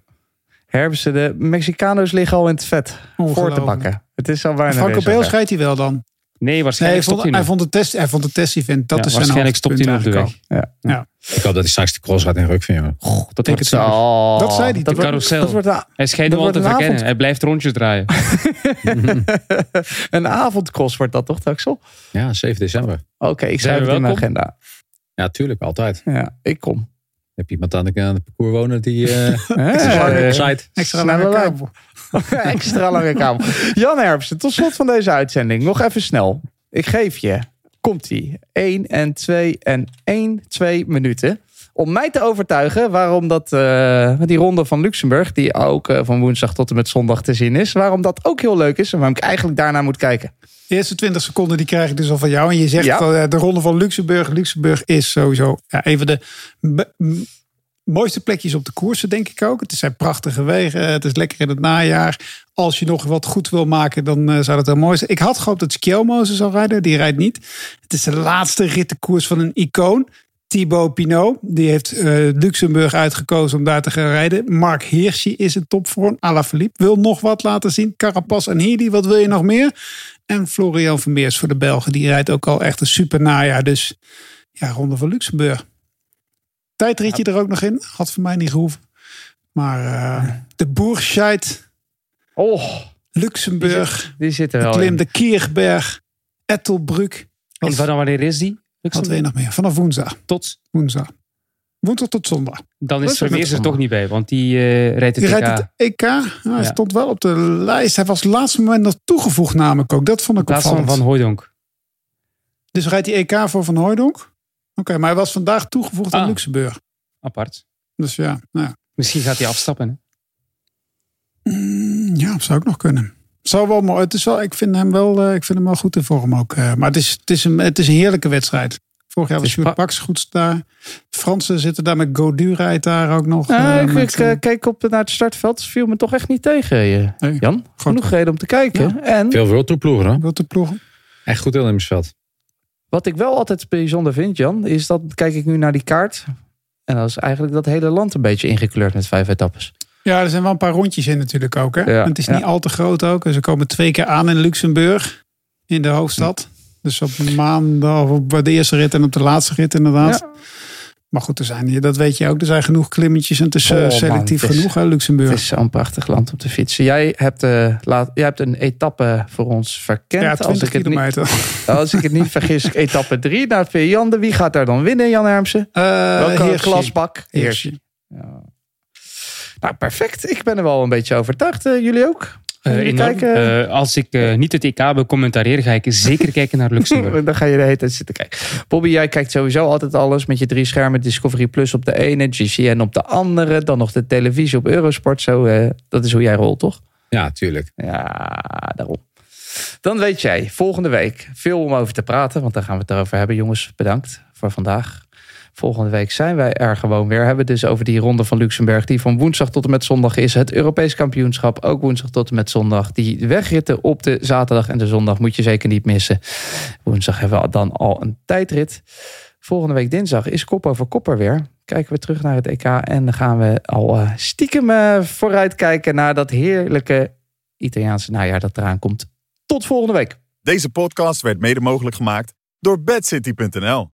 Hermsen, de Mexicano's liggen al in het vet voor te bakken. Het is al bijna Franco Beels rijdt hij wel dan. Nee, Nee, hij waarschijnlijk vond, stopt hij hij vond, het test, hij vond het test-event. Dat Ja, is zijn waarschijnlijk stopt hij nu op de weg. eigenlijk Ik hoop dat hij straks de cross gaat in ruk jongen. nog. Dat Denk wordt het zo. Oh, Dat zei hij dat wordt- Carousel. Dat wordt een- Hij schijnt Dat al te verkennen. avond. Hij blijft rondjes draaien. een avondcross wordt dat toch, Taxel? Ja, 7 december. Oké, ik Zijn schrijf het in mijn agenda. Ja, tuurlijk, altijd. Ja, ik kom. Heb je iemand aan de, aan het parcours wonen die eh Eh, site? Extra lange kabel. Extra lange kabel. Jan Hermsen, tot slot van deze uitzending. Nog even snel. Ik geef je, komt-ie, 1 en 2 en 1, 2 minuten. Om mij te overtuigen waarom dat, eh, die ronde van Luxemburg, die ook eh, van woensdag tot en met zondag te zien is, waarom dat ook heel leuk is en waarom ik eigenlijk daarna moet kijken. De eerste 20 seconden die krijg ik dus al van jou. En je zegt Ja. al, eh, de ronde van Luxemburg. Luxemburg is sowieso ja, een van de mooiste plekjes op de koersen, denk ik ook. Het zijn prachtige wegen. Het is lekker in het najaar. Als je nog wat goed wil maken, dan zou dat heel mooi zijn. Ik had gehoopt dat Skjelmo ze zou rijden. Die rijdt niet. Het is de laatste rittenkoers van een icoon. Thibaut Pinot, die heeft eh, Luxemburg uitgekozen om daar te gaan rijden. Mark Hirschi is in topvorm. Alaphilippe wil nog wat laten zien. Carapaz en Healy, wat wil je nog meer? En Florian Vermeers voor de Belgen. Die rijdt ook al echt een super najaar. Dus ja, Ronde van Luxemburg. Tijdritje er ook nog in. Had voor mij niet gehoeven. Maar eh, de Boerscheid, Oh, Luxemburg, die zit er de wel klim, in. de Kierberg, Ettelbruck. En Wat, vanaf wanneer is die? Wat wil je nog meer? Vanaf woensdag. Tot. Woensdag. Woensdag tot zondag. Dan is Vermeers er toch niet bij, want die eh, rijdt het Die TK. rijdt het EK. Nou, hij Ja. stond wel op de lijst. Hij was het laatste moment nog toegevoegd namelijk ook. Dat vond ik plaats van opvallend. Van Hooijdonk. Dus rijdt hij EK voor Van Hooijdonk? Oké, maar hij was vandaag toegevoegd aan Ah. Luxemburg. Apart. Dus ja, nou ja. Misschien gaat hij afstappen. Hè? Mm, Ja, dat zou ook nog kunnen. Zou wel mooi. Het is wel, ik vind hem wel, eh, ik vind hem wel goed in vorm ook. eh. Maar het is, het is, een, het is een heerlijke wedstrijd. Vorig jaar was Sjoerd Pax goed daar. De Fransen zitten daar met Godu rijdt daar ook nog. Eh, ik ik, keek op naar het startveld. Het viel me toch echt niet tegen, eh, Nee. Jan. Genoeg reden om te kijken. En Veel World Tour ploegen, hoor. Wat de ploegen. Echt goed deelnemersveld. wat ik wel altijd bijzonder vind, Jan, is dat kijk ik nu naar die kaart. En dat is eigenlijk dat hele land een beetje ingekleurd met vijf etappes. Ja, er zijn wel een paar rondjes in natuurlijk ook. Hè? Ja, het is ja. niet al te groot ook. Ze komen twee keer aan in Luxemburg. In de hoofdstad. Dus op maandag, op de eerste rit en op de laatste rit inderdaad. Maar goed, er zijn, dat weet je ook, er zijn genoeg klimmetjes en het is oh, selectief genoeg, hè, Luxemburg. Het is zo'n prachtig land om te fietsen. Jij hebt, uh, laat, jij hebt een etappe voor ons verkend. Ja, 20 als ik kilometer. Het niet, als ik het niet vergis, etappe 3 naar Viander. Wie gaat daar dan winnen, Jan Hermsen? Uh, Welke glasbak? Heersje. Ja. Nou, perfect. Ik ben er wel een beetje overtuigd. Uh, jullie ook? Uh, kijken? Uh, als ik uh, niet het EK wil commentariëren, ga ik zeker kijken naar Luxemburg. Dan ga je de hele tijd zitten kijken. Bobby, jij kijkt sowieso altijd alles met je drie schermen. Discovery Plus op de ene, GCN op de andere. Dan nog de televisie op Eurosport. Zo, dat is hoe jij rolt, toch? Ja, tuurlijk. Ja, daarom. Dan weet jij, volgende week veel om over te praten. Want daar gaan we het erover hebben. Jongens, bedankt voor vandaag. Volgende week zijn wij er gewoon weer. Hebben dus over die ronde van Luxemburg. Die van woensdag tot en met zondag is. Het Europees kampioenschap. Ook woensdag tot en met zondag. Die wegritten op de zaterdag en de zondag moet je zeker niet missen. Woensdag hebben we dan al een tijdrit. Volgende week dinsdag is kop over kopper weer. Kijken we terug naar het EK. En dan gaan we al uh, stiekem uh, vooruitkijken naar dat heerlijke Italiaanse najaar dat eraan komt. Tot volgende week. Deze podcast werd mede mogelijk gemaakt door bedcity.nl.